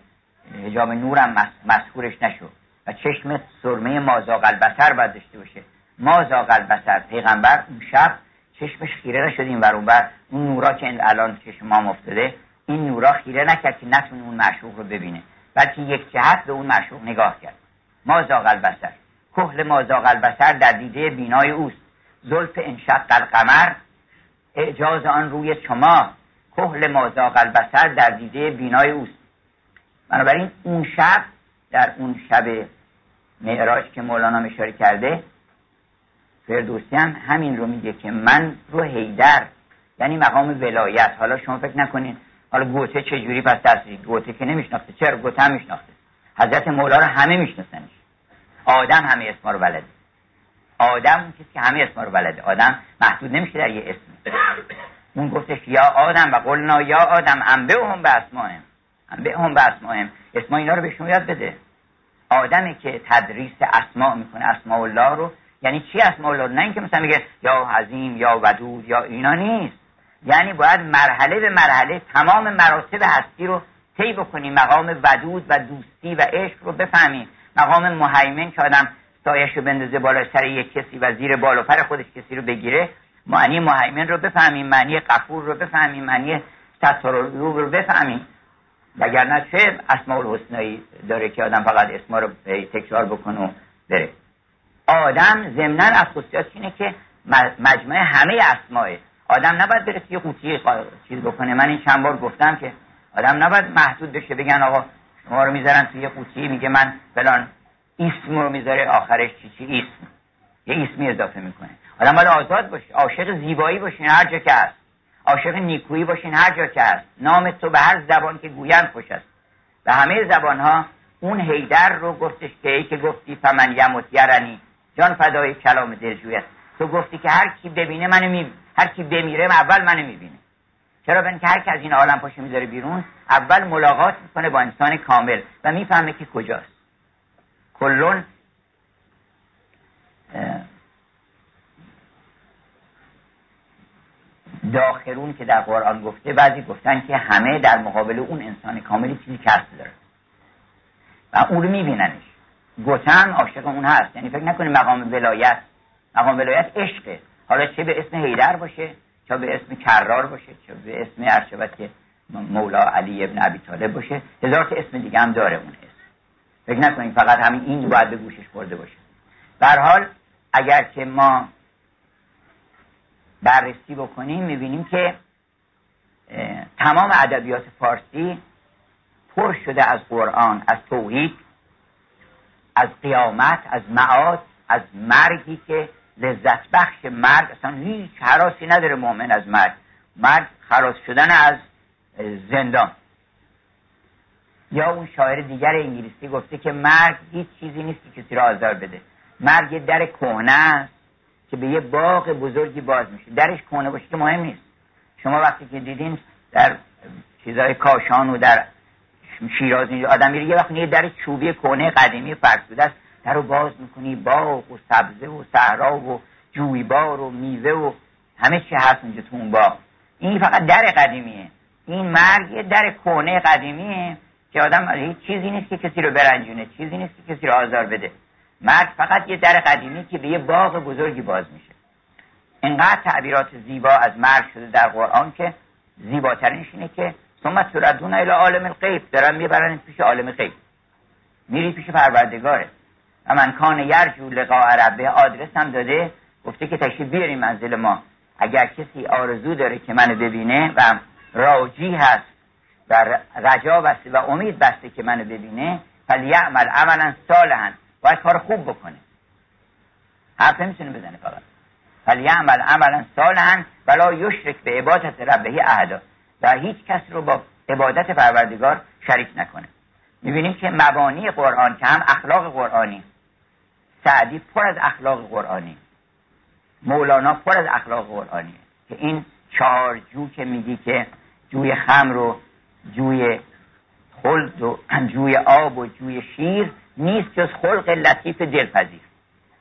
هجاب نورم مسخورش نشو. و چشم سرمه مازاق البسر باید داشته باشه. مازاق البسر پیغمبر اون شب چشمش خیره نشد این ور بر اون نورا که الان چشم ما افتاده این نورا خیره نکرد که نتونه اون معشوق رو ببینه. بلکه یک جهت به اون معشوق نگاه کرد. مازاق البسر کهل مازاق البسر در دیده بینای اوست. زلف انشق القمر اعجاز آن روی شما. کهل مازاق البسر در دیده بینای اوست. بنابراین اون شب در اون شب معراج که مولانا اشاره کرده فردوسی هم همین رو میگه که من رو هیدر یعنی مقام ولایت. حالا شما فکر نکنین حالا گوته چجوری پس دستی گوته که نمیشناخته. چرا؟ گوته هم میشناخته. حضرت مولا رو همه میشناسنش. آدم همه اسما رو بلده. آدم اون کسی که همه اسما رو بلده. آدم محدود نمیشه در یه اسم. اون گفتش یا آدم و قلنا یا آدم انبه هم به اسماهم انبه هم به اسماهم اسما اینا رو بهشون یاد بده. آدمی که تدریس اسماء می‌کنه اسماء الله رو یعنی چی اسماء الله نه اینکه مثلا میگه یا عظیم یا ودود یا اینا نیست. یعنی باید مرحله به مرحله تمام مراتب هستی رو طی بکنیم. مقام ودود و دوستی و عشق رو بفهمیم. مقام مهیمن که آدم سایش رو بندازه بالا سر یک کسی و زیر بال و پر خودش کسی رو بگیره معنی مهیمن رو بفهمیم معنی قفور رو بفهمیم معنی ستر رو بفهمیم. وگرنه چه اسماء الحسنایی داره که آدم فقط اسما رو تکرار بکنه و بره. آدم ضمنا از خصوصیاتش اینه که مجموعه همه اسماء آدم نباید برسه یه قوطی چیز بکنه. من این چند بار گفتم که آدم نباید محدود بشه بگن آقا شما رو می‌ذارن توی یه قوطی میگه من فلان اسم رو می‌ذاره آخرش چی چی اسم؟ یه اسمی اضافه می‌کنه. آدم باید آزاد باشه عاشق زیبایی باشین هر جا که هست. عاشق نیکویی باشین هر جا که هست. نام تو به هر زبان که گویند خوش است. به همه زبان ها اون هیدر رو گفتش که ای که گفتی فمن یمت یرنی. جان فدای کلام دلجویت تو گفتی که هر کی ببینه منو می هر کی بمیره اول منو می‌بینه. چرا؟ به که هر کی از این عالم پاشه می‌ذاره بیرون اول ملاقات می‌کنه با انسان کامل و می‌فهمه که کجاست. کلون داخرون که در قرآن گفته بعضی گفتن که همه در مقابل اون انسان کاملی چیزی کسب داره. و اون رو میبیننش. گوتن عاشق اون هست. یعنی فکر نکنید مقام ولایت. مقام ولایت عشقه. حالا چه به اسم حیدر باشه چه به اسم کرار باشه چه به اسم ارشبت که مولا علی ابن ابی طالب باشه. هزار تا اسم دیگه هم داره اون اسم. فکر نکنید فقط همین این باید به گوشش برده باشه. در حال اگر که ما بررسی بکنیم می‌بینیم که تمام ادبیات فارسی پر شده از قرآن از توحید. از قیامت از معاد از مرگی که لذت بخش مرگ اصلا هیچ حراسی نداره مؤمن از مرگ. مرگ خلاص شدن از زندان. یا اون شاعر دیگر انگلیسی گفته که مرگ هیچ چیزی نیست که کسی را آزار بده. مرگ یه در کهنه است که به یه باغ بزرگی باز میشه. درش کهنه باشه که مهم نیست. شما وقتی که دیدین در چیزهای کاشان و در شیراز آدم میره یه وقت یه در چوبی کهنه قدیمی فرسوده است. در رو باز می‌کنی باغ و سبزه و صحرا و جویبار و میوه و همه چی هست اونجا تو اون باغ. این فقط در قدیمیه. این مرگ یه در کهنه قدیمیه که آدم هیچ چیزی نیست که کسی رو برنجونه چیزی نیست که کسی رو آزار بده. مرگ فقط یه در قدیمی که به یه باغ بزرگی باز میشه. اینقدر تعبیرات زیبا از مرگ شده در قرآن که زیباترینش اینه که ثم تردون الى عالم الغیب. دارن می‌برن پیش عالم غیب. میری پیش پروردگاره. و من کان یرجو لقاء ربه. آدرس هم داده. گفته که تشریف بیاریم منزل ما. اگر کسی آرزو داره که منو ببینه و راجی هست و رجا بسته و امید بسته که منو ببینه فلیعمل عملا صالحا. باید کار خوب بکنه. حرف نمی‌تونه بزنه فقط. فلیعمل عملا صالحا ولا یشرک به عبادت ربه احدا. و هیچ کس رو با عبادت پروردگار شریک نکنه. می‌بینیم که مبانی قرآن که هم اخلاق قرآنی. سعدی پر از اخلاق قرآنی. مولانا پر از اخلاق قرآنی. که این چهار جو که میگی که جوی خم رو جوی خلد و جوی آب و جوی شیر نیست جز خلق لطیف دلپذیر.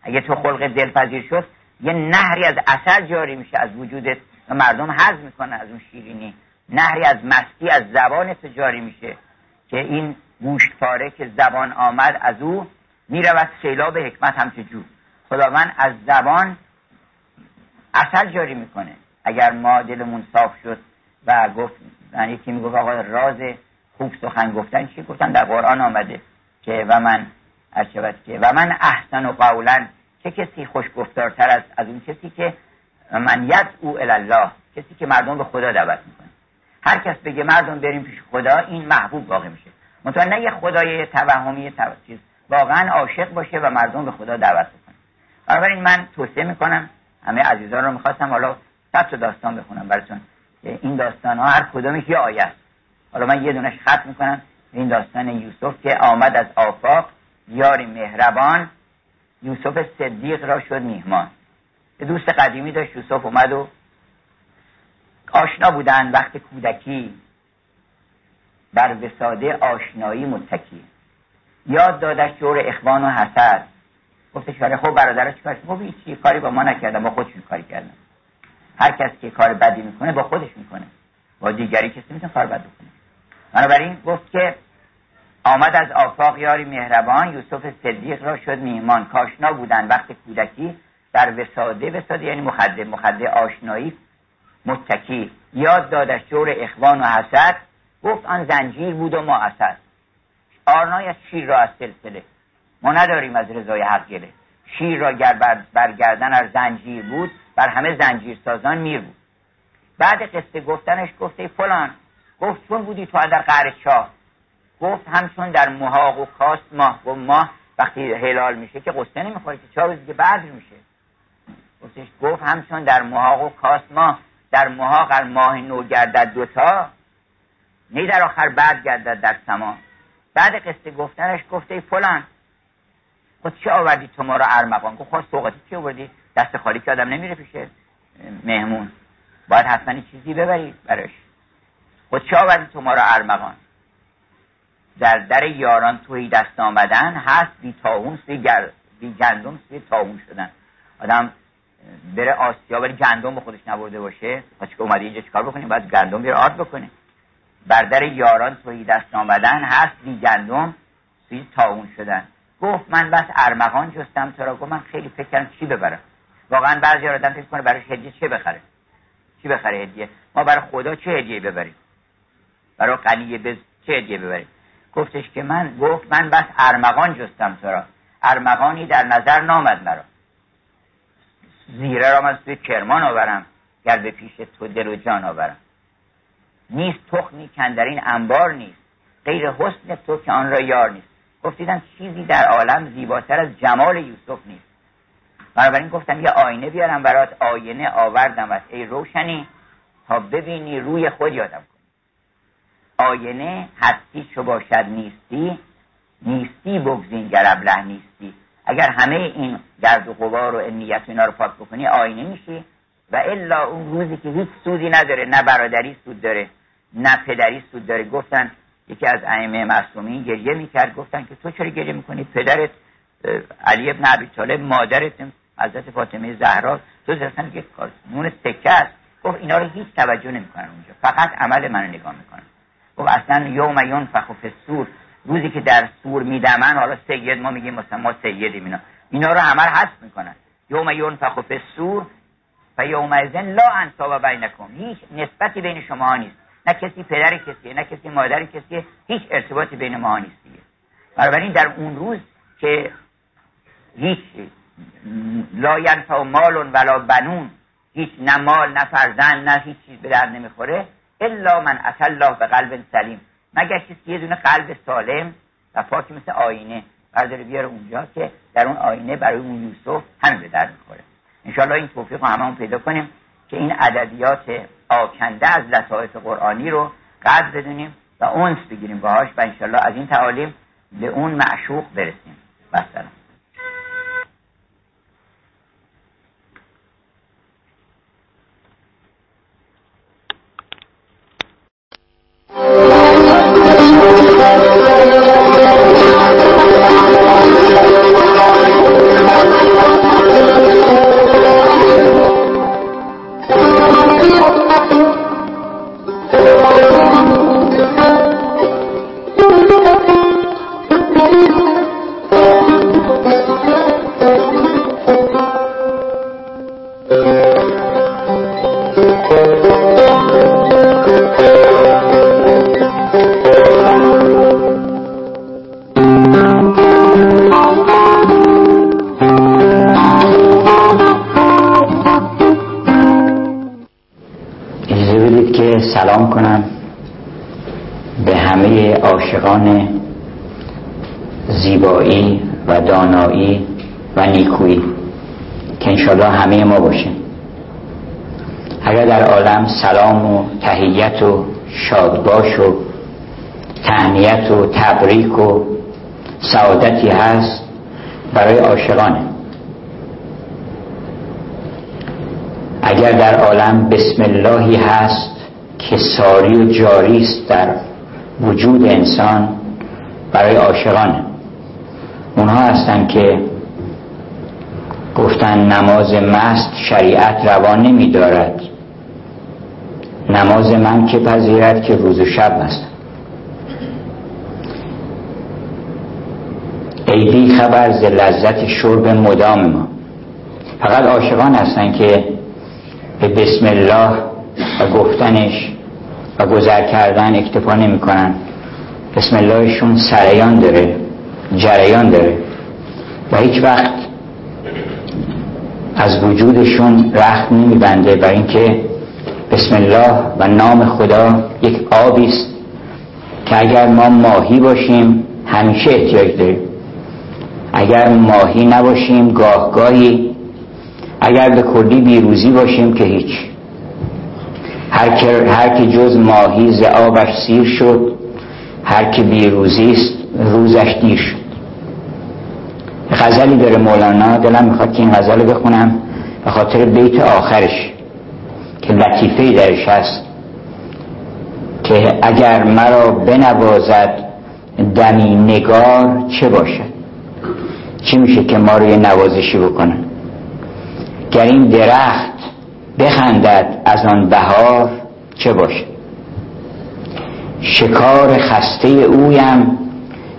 اگه تو خلق دلپذیر شد یه نهری از اثر جاری میشه از وجودت و مردم حض می‌کنه از اون شیرینی. نهری از مستی از زبان جاری میشه که این گوشتپاره که زبان آمد از او می‌رود سیلاب حکمت هم جو خداوند از زبان اثر جاری می‌کنه. اگر ما دلمون صاف شد و گفت یعنی یکی می‌گفت آقا راز خوب سخن گفتن چی؟ گفتن در قرآن آمده که و من که و من احسن و قولا. چه کسی خوش گفتارتر از از اون کسی که من ید او الله کسی که مردم به خدا دعوت می‌کنه. هر کس بگه مردم بریم پیش خدا این محبوب واقع میشه. منتها نه یه خدای توهمی چیز واقعا عاشق باشه و مردم به خدا دعوت بکنه. بنابراین من توصیه می‌کنم همه عزیزان رو می‌خواستم حالا صد داستان بخونم براتون. این داستان ها هر کدومش یه آیه است. حالا من یه دونش خط می‌کنم. این داستان یوسف که آمد از آفاق یاری مهربان یوسف صدیق را شد میهمان. یه دوست قدیمی داشت یوسف اومد و آشنا بودن وقت کودکی. بر وساده آشنایی متکی. یاد دادش جور اخوان و حسد. گفتش ولی خب برادر چیکار خب چی کاری با ما نکردم با خودشون کاری کردم. هر کس که کار بدی می‌کنه با خودش می‌کنه. با دیگری کسی می‌تونه کار بد بکنه. بنابراین گفت که آمد از آفاق یاری مهربان یوسف صدیق را شد میهمان. کاشنا بودن وقت کودکی در وساده وساده یعنی مخده مخده آشنایی متکی. یاد دادش جور اخوان و حسد. گفت آن زنجیر بود و ما اسد. آرنای از شیر را از سلسله. ما نداریم از رضای حق گله شیر را گر بر برگردن از زنجیر بود بر همه زنجیر سازان میر بود. بعد قصه گفتنش گفته فلان گفت چون بودی تو در قهر شاه؟ گفت همچون در محاق و کاست ماه و ماه وقتی هلال میشه که قصه نمی‌خوره که چهار روزی که بعد میشه. گفتش گفت همچون در محاق و کاست ماه در محاق از ماه نو گردد دوتا نی در آخر بعد گردد در سما. بعد قصه گفتنش گفته فلان خود چه آوردی تو ما رو ارمغان؟ گفت خواست سوقاتی چی آوردی؟ دست خالی که آدم نمیره پیشه مهمون. باید حتما چیزی ببری براش. خود چه آوردی تو ما رو ارمغان؟ در در یاران توی دست آمدن هست بی تاون سوی گر... بی گندم سوی تاون شدن. آدم بره آسیا ولی گندم به خودش نبرده باشه. خب که اومده اینجا چیکار بکنیم باید گندم بیاره آرد بکنه. بر در یاران توی دست آمدن هست بی گندم سوی تاون شدن. گفت من بس ارمغان جستم تو گفت من خیلی فکرم چی ببرم. واقعا بعضی آدم فکر کنه برای هدیه چه بخره؟ چی بخره هدیه؟ ما برای خدا چه هدیه ببریم؟ برای قنیه بز چه هدیه ببریم؟ گفتش که من گفت من بس ارمغان جستم تو ارمغانی در نظر نامد مرا. زیره را من سوی کرمان آورم گر به پیش تو دل و جان آورم. نیست تخمی کندرین انبار نیست غیر حسن تو که آن را یار نیست. گفتیدم چیزی در عالم زیباتر از جمال یوسف نیست. بنابراین گفتم یه آینه بیارم برات آینه آوردم از ای روشنی تا ببینی روی خود یادم کن آینه هستی چو باشد نیستی نیستی بگزین گر ابله اگر همه این گرد و غبار و امنیت اینا رو پاک بکنی آینه میشی. و الا اون روزی که هیچ سودی نداره نه برادری سود داره نه پدری سود داره. گفتن یکی از ائمه معصومین گریه می‌کرد. گفتن که تو چرا گریه می‌کنی؟ پدرت علی ابن ابی طالب مادرت حضرت فاطمه زهرا. تو اصلا یک نون سکه است. گفت اینا رو هیچ توجه نمی‌کنن اونجا. فقط عمل منو نگاه می‌کنن. گفت اصلا یوم ینفخ فی سور روزی که در سور میدمن حالا سید ما میگیم مثلا ما سیدیم اینا. اینا رو عمل حذف می‌کنن. یوم ینفخ فی سور و یوم لا انصاب بینکم. هیچ نسبتی بین شما نیست. نه کسی پدر کسیه نه کسی مادر کسیه هیچ ارتباطی بین ما نیست دیگه. بنابراین در اون روز که هیچ لا ینفع مال ولا بنون هیچ نه مال نه فرزند نه هیچ چیز به در نمی‌خوره الا من اتى الله به قلب سلیم. مگر کسی یه دونه قلب سالم و پاکی مثل آینه برداره بیاره اونجا که در اون آینه برای اون یوسف همین به در می‌خوره. انشالله این توفیق رو همه پیدا کنیم که این ادبیات آکنده از لطایف قرآنی رو قدر بدونیم و اونس بگیریم باهاش و انشالله از این تعالیم به اون معشوق برسیم. بسلام هست برای عاشقانه. اگر در عالم بسم اللهی هست که ساری و جاری است در وجود انسان برای عاشقانه. اونها هستن که گفتن نماز مست شریعت روان نمی دارد نماز من که پذیرد که روز و شب است ای بی خبر ز لذت شرب مدام ما. فقط عاشقان هستن که به بسم الله و گفتنش و گذر کردن اکتفا نمی کنن بسم اللهشون سریان داره جریان داره. و هیچ وقت از وجودشون رخت نمیبنده برای اینکه بسم الله و نام خدا یک آبی است که اگر ما ماهی باشیم همیشه احتیاج داریم. اگر ماهی نباشیم گاه گاهی اگر به کلی بیروزی باشیم که هیچ. هر که, هر که جز ماهی ز آبش سیر شد هر که بیروزی است روزش دیر شد. غزلی داره مولانا دلم می‌خواد که این غزل بخونم به خاطر بیت آخرش که لطیفه درش هست که اگر مرا بنوازد دمی نگار چه باشد؟ چی میشه که ما رو یه نوازشی بکنن گر این درخت بخندد از آن بهار چه باشد شکار خسته اویم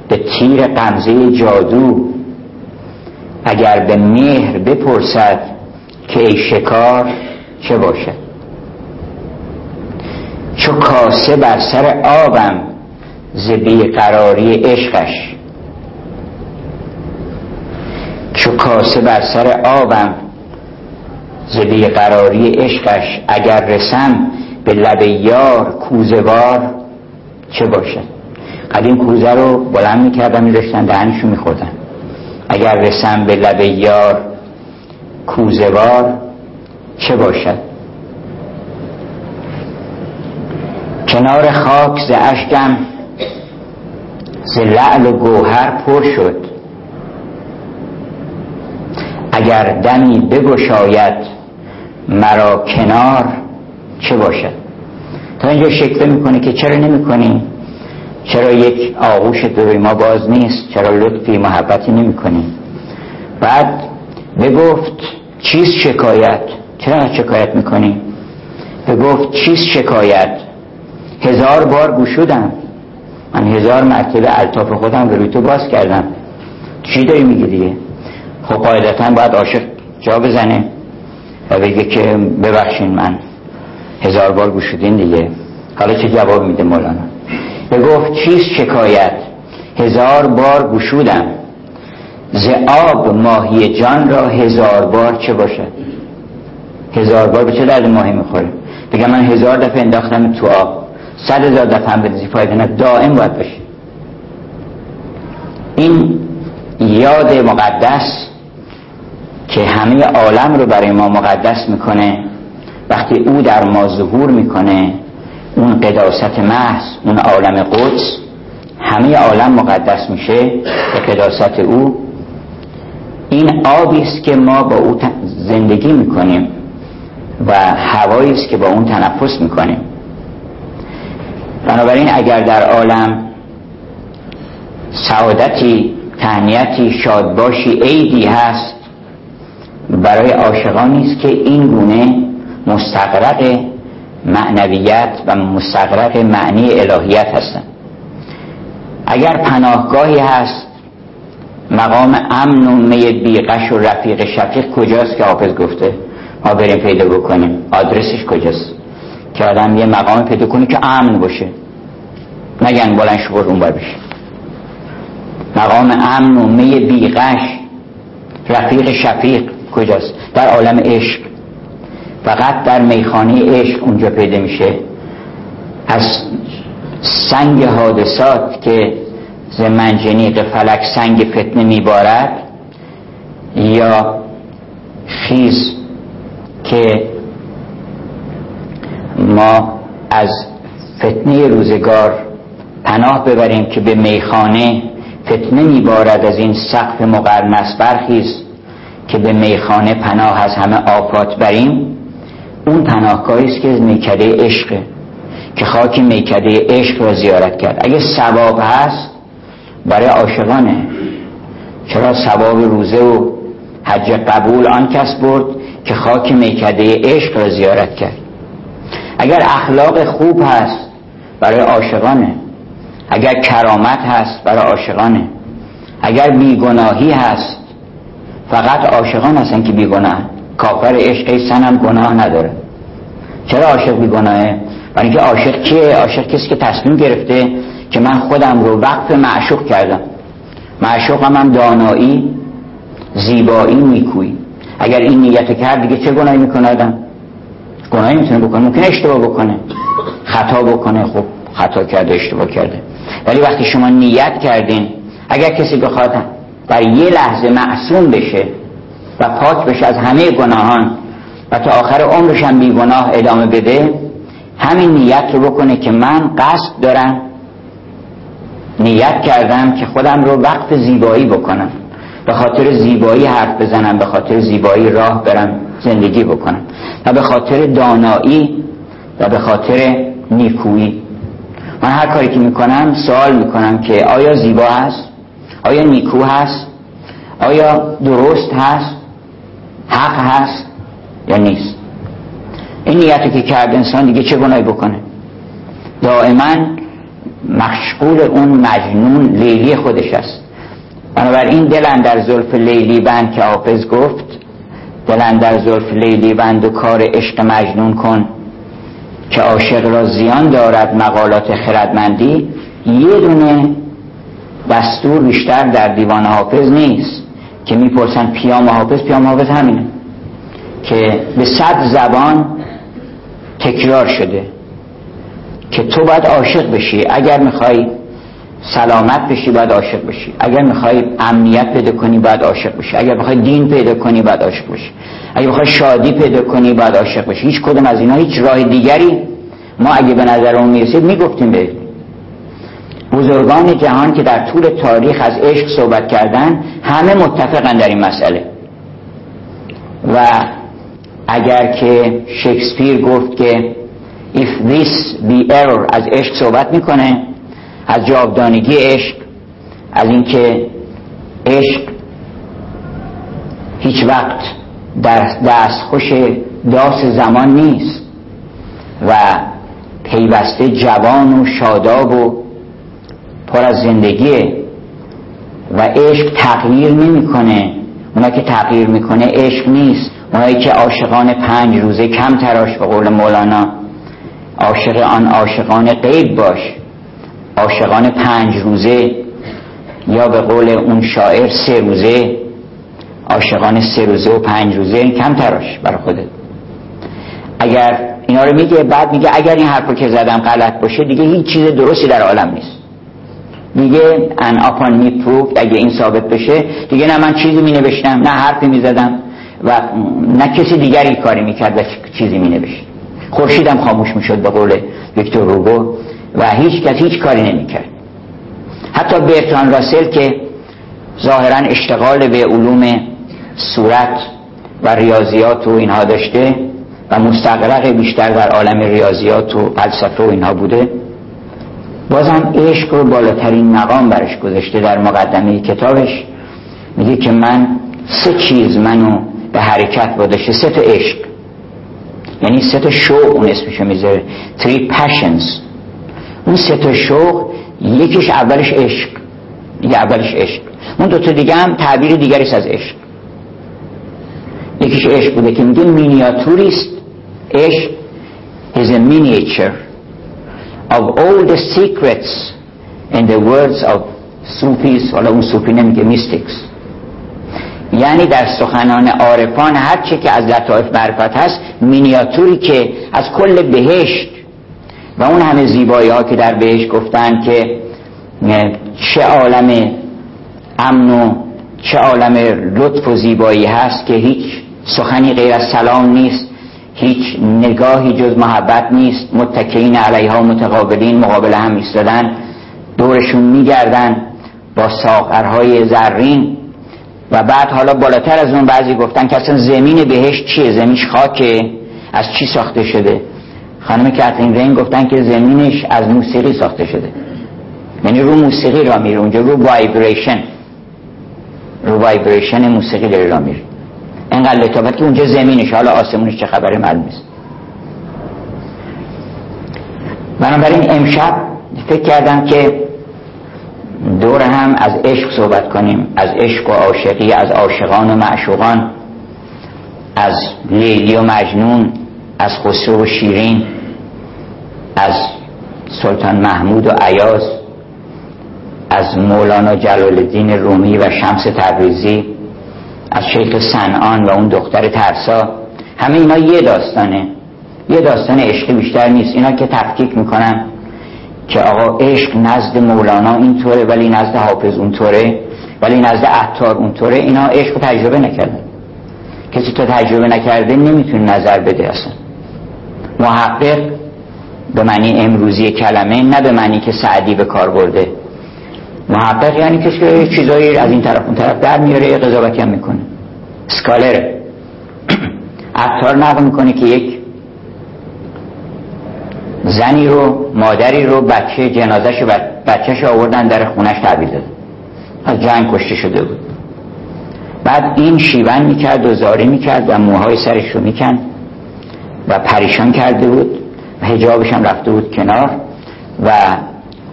به تیر قمزه جادو. اگر به مهر بپرسد که ای شکار چه باشد چو کاسه بر سر آبم ز بیقراری عشقش چو کاسه بر سر آبم ز بیقراری عشقش اگر رسم به لب یار کوزوار چه باشد؟ قدیم کوزه رو بلند می‌کردن میداشتن دهنشو میخوردن. اگر رسم به لب یار کوزوار چه باشد؟ کنار خاک ز اشکم ز لعل و گوهر پر شد. اگر دمی بگشاید مرا کنار چه باشد؟ تا اینجا شکل می‌کنه که چرا نمی‌کنی؟ چرا یک آغوش روی ما باز نیست؟ چرا لطفی محبتی نمی‌کنی؟ بعد بگفت چیز شکایت. چرا شکایت می‌کنی؟ بگفت چیز شکایت. هزار بار گوشودم من هزار مرتبه الطاف خودم روی تو باز کردم. چی داری میگی خب قاعدتا باید عاشق جا بزنه و بگه که ببخشین من. هزار بار گوشودین دیگه. حالا چه جواب میده مولانا؟ گفت چیست شکایت؟ هزار بار گوشودم ز آب ماهی جان را هزار بار چه باشد؟ هزار بار به چه درد ماهی می‌خوره؟ بگم من هزار دفعه انداختم تو آب. صد هزار دفعه هم بریزی فایده نه دائم باید باشه این یاد مقدس که همه عالم رو برای ما مقدس می‌کنه. وقتی او در ما ظهور می‌کنه اون قداست محض اون عالم قدس همه عالم مقدس میشه به قداست او. این آبی است که ما با او زندگی می‌کنیم و هوایی است که با اون تنفس می‌کنیم. بنابراین اگر در عالم سعادتی تهنیتی شادباشی عیدی هست برای عاشقانی است که این گونه مستقرق معنویت و مستقرق معنی الهیت هستند. اگر پناهگاهی هست مقام امن و می بیقش و رفیق شفیق کجاست که حافظ گفته؟ ما بریم پیدا بکنیم. آدرسش کجاست؟ که آدم یه مقام پیدا کنه که امن باشه. نگن بلند شو اون بر بشه مقام امن و می بیقش رفیق شفیق. کجاست؟ در عالم عشق. فقط در میخانه عشق اونجا پیدا میشه. از سنگ حادثات که ز منجنیق فلک سنگ فتنه میبارد یا خیز که ما از فتنه روزگار پناه ببریم که به میخانه فتنه میبارد از این سقف مقرنس برخیز. که به میخانه پناه از همه آفات بریم اون پناهگاهی است که میکده عشقه که خاک میکده عشق را زیارت کرد. اگه ثواب هست برای عاشقانه. چرا ثواب روزه و حج قبول آن کس برد که خاک میکده عشق را زیارت کرد؟ اگر اخلاق خوب هست برای عاشقانه. اگر کرامت هست برای عاشقانه. اگر بیگناهی هست فقط عاشقان هستن که بیگناه. کافر عشق سنم گناه نداره. چرا عاشق بیگناهه؟ برای اینکه عاشق کیه؟ عاشق کسی که تصمیم گرفته که من خودم رو وقف معشوق کردم. معشوقم هم دانایی زیبایی نیکویی. اگر این نیت کرد دیگه چه گناهی می‌کنه آدم؟ گناهی می‌تونه بکنه. ممکنه اشتباه بکنه. خطا بکنه. خب خطا کرده اشتباه کرده. ولی وقتی شما نیت کردین اگر کسی بخواد در یه لحظه معصوم بشه و پاک بشه از همه گناهان و تا آخر عمرش هم بی گناه ادامه بده همین نیت رو بکنه که من قصد دارم نیت کردم که خودم رو وقت زیبایی بکنم. به خاطر زیبایی حرف بزنم به خاطر زیبایی راه برم زندگی بکنم. و به خاطر دانایی و به خاطر نیکویی. من هر کاری که می‌کنم سوال می‌کنم که آیا زیبا هست آیا نیکو هست؟ آیا درست هست؟ حق هست یا نیست؟ این نیتی که کرد انسان دیگه چه گناهی بکنه؟ دائما مشغول اون مجنون لیلی خودش است. بنابراین دلن در زلف لیلی بند که حافظ گفت دلن در زلف لیلی بند و کار عشق مجنون کن که عاشق را زیان دارد مقالات خردمندی. یه دونه دستور بیشتر در دیوان حافظ نیست که می‌پرسن پیام حافظ پیام حافظ همینه که به صد زبان تکرار شده که تو باید عاشق بشی. اگر می‌خوای سلامت بشی باید عاشق بشی. اگر می‌خوای امنیت پیدا کنی باید عاشق بشی. اگر می‌خوای دین پیدا کنی باید عاشق بشی. اگر می‌خوای شادی پیدا کنی باید عاشق بشی. هیچ کدوم از اینا هیچ راه دیگری. ما اگه به نظر اون می‌رسید می‌گفتیم به بزرگان جهان که در طول تاریخ از عشق صحبت کردن همه متفقن در این مسئله. و اگر که شکسپیر گفت که if this be error از عشق صحبت می‌کنه از جاودانگی عشق از اینکه عشق هیچ وقت در دستخوش داس زمان نیست و پیوسته جوان و شاداب و پر از زندگیه و عشق تغییر نمی‌کنه. اونا که تغییر می‌کنه عشق نیست. اونایی که عاشقان پنج روزه کم تراش به قول مولانا عاشق آن عاشقان غیب باش. عاشقان پنج روزه یا به قول اون شاعر سه روزه عاشقان سه روزه و پنج روزه کم تراش برای خودت. اگر اینا رو میگه بعد میگه اگر این حرف که زدم غلط باشه دیگه هیچ چیز درستی در عالم نیست. دیگه ان اپان می اگه این ثابت بشه دیگه نه من چیزی می نوشتم نه حرفی می زدم و نه کسی دیگری کاری می‌کرد و چیزی می نوشت خورشیدم خاموش می‌شد به قول ویکتور روگو و هیچ کس هیچ کاری نمی‌کرد. حتی برتان راسل که ظاهرا اشتغال به علوم صورت و ریاضیات و اینها داشته و مستقرق بیشتر در عالم ریاضیات و فلسفه و اینها بوده بازم عشق رو بالاترین مقام برش گذاشته در مقدمه کتابش. میگه که من سه چیز منو به حرکت بادشه سه تا عشق. یعنی سه تا شوق اون اسمشو می‌ذاره. Three passions. اون سه تا شوق یکیش اولش عشق. یه اولش عشق. اون دوتا دیگه هم تعبیر دیگریست از عشق. یکیش عشق بوده که میگه مینیاتوریست. عشق is a miniature. Of all the secrets in the words of Sufis حالا اون صوفی نمیگه mystics. یعنی در سخنان عارفان هر چه که از لطائف معرفت هست مینیاتوری که از کل بهشت و اون همه زیبایی ها که در بهش گفتن که چه عالم امن و چه عالم لطف و زیبایی هست که هیچ سخنی غیر از سلام نیست. هیچ نگاهی جز محبت نیست. متکین علیها متقابلین مقابل هم ایستادن. دورشون میگردن با ساقرهای زرین. و بعد حالا بالاتر از اون بعضی گفتن که اصلا زمین بهش چیه؟ زمینش خاکه. از چی ساخته شده؟ خانم کاترین وین گفتن که زمینش از موسیقی ساخته شده. یعنی رو موسیقی را میره اونجا رو vibration رو vibration موسیقی داره را میره. اینقدر لطافت که اونجا زمینش حالا آسمونش چه خبره معلوم نیست. بنابراین امشب فکر کردم که دور هم از عشق صحبت کنیم از عشق و عاشقی از عاشقان و معشوقان از لیلی و مجنون از خسرو و شیرین از سلطان محمود و عیاز از مولانا جلال الدین رومی و شمس تبریزی از شیخ سنان و اون دختر ترسا همه اینا یه داستانه. یه داستان عشقی بیشتر نیست. اینا که تفکیک می‌کنن که آقا عشق نزد مولانا اینطوره ولی نزد حافظ اونطوره ولی نزد عطار اونطوره. اینا عشق تجربه نکردن. کسی تو تجربه نکرده نمی‌تونه نظر بده اصلا. محقق به معنی امروزی کلمه نه به معنی که سعدی به کار برده. محقق یعنی کسی که چیزایی از این طرف اون طرف در میاره قضاوتی هم می‌کنه. سکالره عطار نقل می‌کنه که یک زنی رو مادری رو بچه جنازش و بچهش آوردن در خونش تحویل داد از جنگ کشته شده بود. بعد این شیون می‌کرد و زاری می‌کرد و موهای سرش رو میکن و پریشان کرده بود. و هجابش هم رفته بود کنار و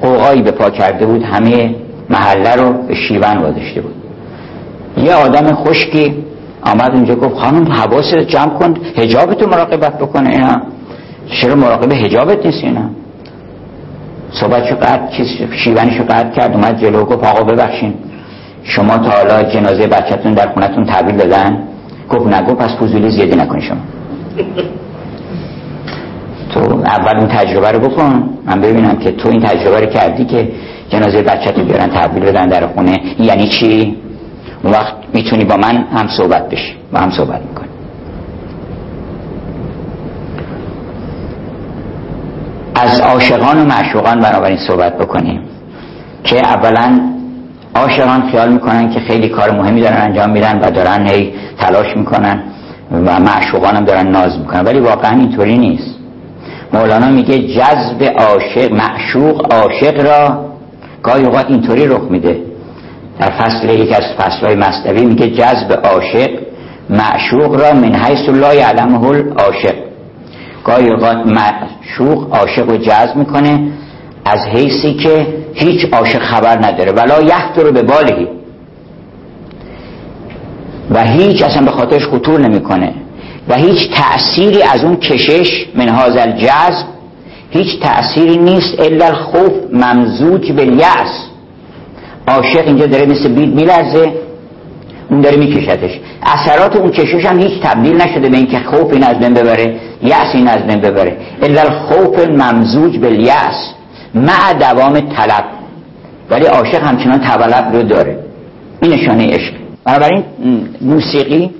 قوقایی به پا کرده بود همه محله رو به شیون واداشته بود. یه آدم خشکی آمد اونجا گفت خانم حواست جمع کن هجابتو مراقبت بکنه اینا چرا مراقب هجابت نیست اینا؟ صحبت قطع چیز شیونشو قطع کرد اومد جلو گفت آقا ببخشین. شما تا حالا جنازه بچهتون در خونتون تحویل دادن؟ گفت نگو پس فضولی زیادی نکنی شما. تو اول اون تجربه رو بکن. من ببینم که تو این تجربه رو کردی که جنازه بچه تو بیارن تحویل بدن در خونه. یعنی چی؟ اون وقت می‌تونی با من هم صحبت بشی با هم صحبت می‌کنی. از عاشقان و معشوقان بنابراین صحبت بکنیم که اولا عاشقان خیال می‌کنن که خیلی کار مهمی دارن انجام میدن و دارن هی تلاش می‌کنن و معشوقان هم دارن ناز می‌کنن. ولی واقعا اینطوری نیست. مولانا میگه جذب عاشق معشوق عاشق را گاهی اوقات اینطوری رخ میده. در فصل یک از فصلهای مصنوی میگه جذب عاشق معشوق را من حیث لا یعلمه العاشق. گاهی اوقات معشوق عاشق رو جذب می‌کنه از حیثی که هیچ عاشق خبر نداره. ولا رو به بالهی و هیچ اصلا به خاطرش خطور نمی‌کنه. و هیچ تأثیری از اون کشش من هازل جذب هیچ تأثیری نیست الا الخوف ممزوج به یأس. عاشق اینجا داره مثل بید میلرزه اون داره میکشتش. اثرات اون کشش هم هیچ تبدیل نشده به اینکه خوف این از بین ببره یأس این از بین ببره. الا الخوف ممزوج به یأس مع دوام طلب. ولی عاشق همچنان طلب رو داره. این نشانه عشق. بنابراین موسیقی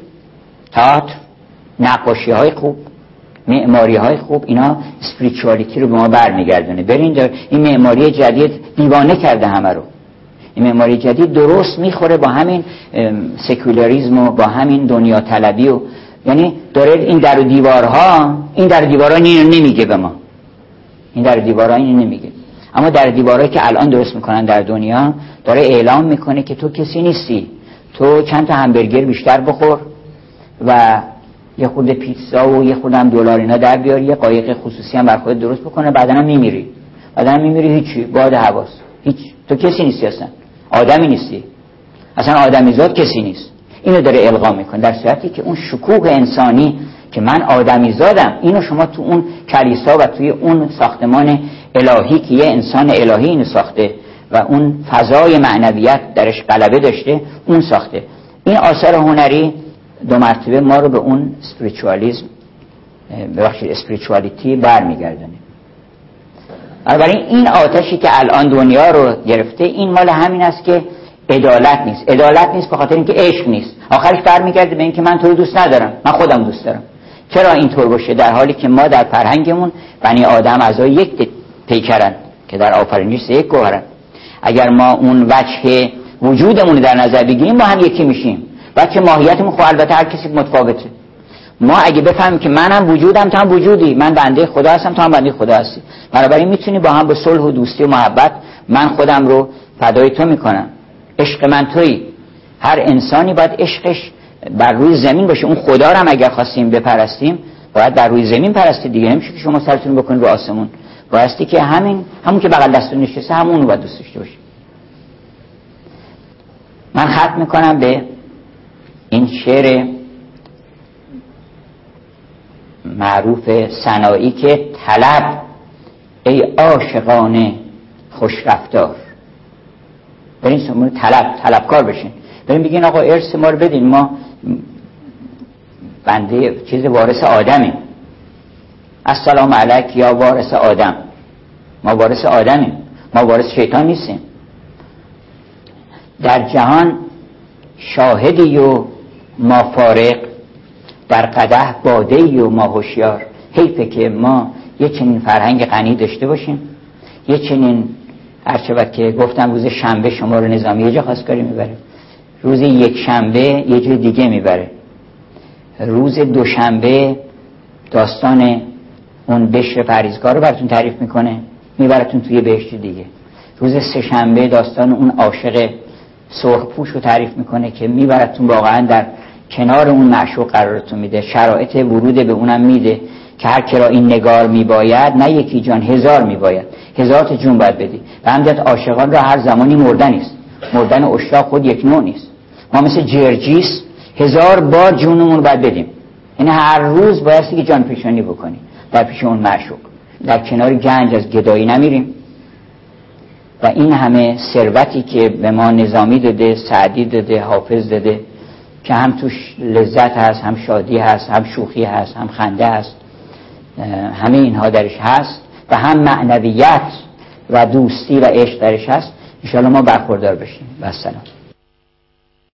تئاتر نقاشی های خوب معماری های خوب اینا اسپریچوالیتی رو به ما برمیگردونه. برین در این معماری جدید دیوانه کرده همه رو. این معماری جدید درست می‌خوره با همین سکولاریزم و با همین دنیا طلبی و یعنی داره این در و دیوارها این در دیوارها اینو نمیگه به ما. این در دیوارها اینو نمیگه. اما در دیوارهایی که الان درست می‌کنن در دنیا داره اعلام می‌کنه که تو کسی نیستی. تو چند تا همبرگر بیشتر بخور و یه خود پیتزا و یه خودم دلار اینا در بیاری یه قایق خصوصی هم بر خودت درست بکنه بعدا هم میمیری. بعدا هم میمیری هیچی باد حواس هیچ تو کسی نیستی اصلا. آدمی نیستی. اصلا آدمی زاد کسی نیست. اینو داره القا می‌کنه در صورتی که اون شکوه انسانی که من آدمی زادم اینو شما تو اون کلیسا و توی اون ساختمان الهی که یه انسان الهی اینو ساخته و اون فضای معنویت درش غلبه داشته اون ساخته. این آثار هنری دو مرتبه ما رو به اون اسپریچوالیزم ببخشید اسپریچوالیتی برمیگردونه بنابراین این آتشی که الان دنیا رو گرفته این مال همین است که عدالت نیست. عدالت نیست به خاطر اینکه عشق نیست. آخرش برمیگرده به اینکه من تو رو دوست ندارم. من خودم دوست دارم. چرا اینطور باشه؟ در حالی که ما در فرهنگمون بنی آدم از یک پیکرن که در آفرینش یک گوهرن اگر ما اون وجه وجودمون در نظر بگیریم ما هم یکی میشیم. بچه ماهیتمون خب البته هر کسی متفاوته. ما اگه بفهمیم که منم وجودم تو هم وجودی. من بنده خدا هستم تو هم بنده خدا هستی. بنابراین می‌تونی با هم به صلح و دوستی و محبت من خودم رو فدای تو می‌کنم. عشق من تویی. هر انسانی باید عشقش بر روی زمین باشه. اون خدا رو هم اگر خواستیم بپرستیم باید بر روی زمین پرستی دیگه. نمیشه که شما سرتون بکنید رو آسمون. بایستی که همین همون که بغل دستون نشسته همون رو باید دوست داشته باشه من ختم می‌کنم به این شعر معروف سنایی که طلب ای عاشقان خوش رفتار برین سمون طلب طلبکار بشین. برین بگین آقا ارث ما رو بدین ما بنده چیز وارث آدمیم. السلام علیک یا وارث آدم. ما وارث آدمیم. ما وارث شیطان نیستیم. در جهان شاهدی و ما فارق در قده باده و ما هوشیار. حیفه که ما یه چنین فرهنگ غنی داشته باشیم یه چنین هرچه که گفتم روز شنبه شما رو نظامی یه جا خواستگاری می‌بره. روز یک شنبه یه جای دیگه می‌بره. روز دوشنبه داستان اون بشر پریزگار رو براتون تعریف می‌کنه میبرتون توی بهشت دیگه. روز سه شنبه داستان اون عاشق سرخپوش رو تعریف می‌کنه که میبرتون واقعا در کنار اون معشوق قرارتون میده شرایط ورود به اونم میده که هر کرا این نگار میباید نه یکی جان هزار میباید. هزار تا جون باید بدی. و همجت عاشقان را هر زمانی مردن است مردن اشتاق خود یک نوع نیست. ما مثل جرجیس هزار بار جونمون باید بدیم. این یعنی هر روز باید که جان پیشانی بکنیم. در پیش اون معشوق. در کنار گنج از گدایی نمیریم. و این همه ثروتی که به ما نظامی داده سعدی داده حافظ داده که هم توش لذت هست هم شادی هست هم شوخی هست هم خنده هست. همه اینها درش هست و هم معنویت و دوستی و عشق درش هست. انشاءالله ما برخوردار بشیم. و السلام.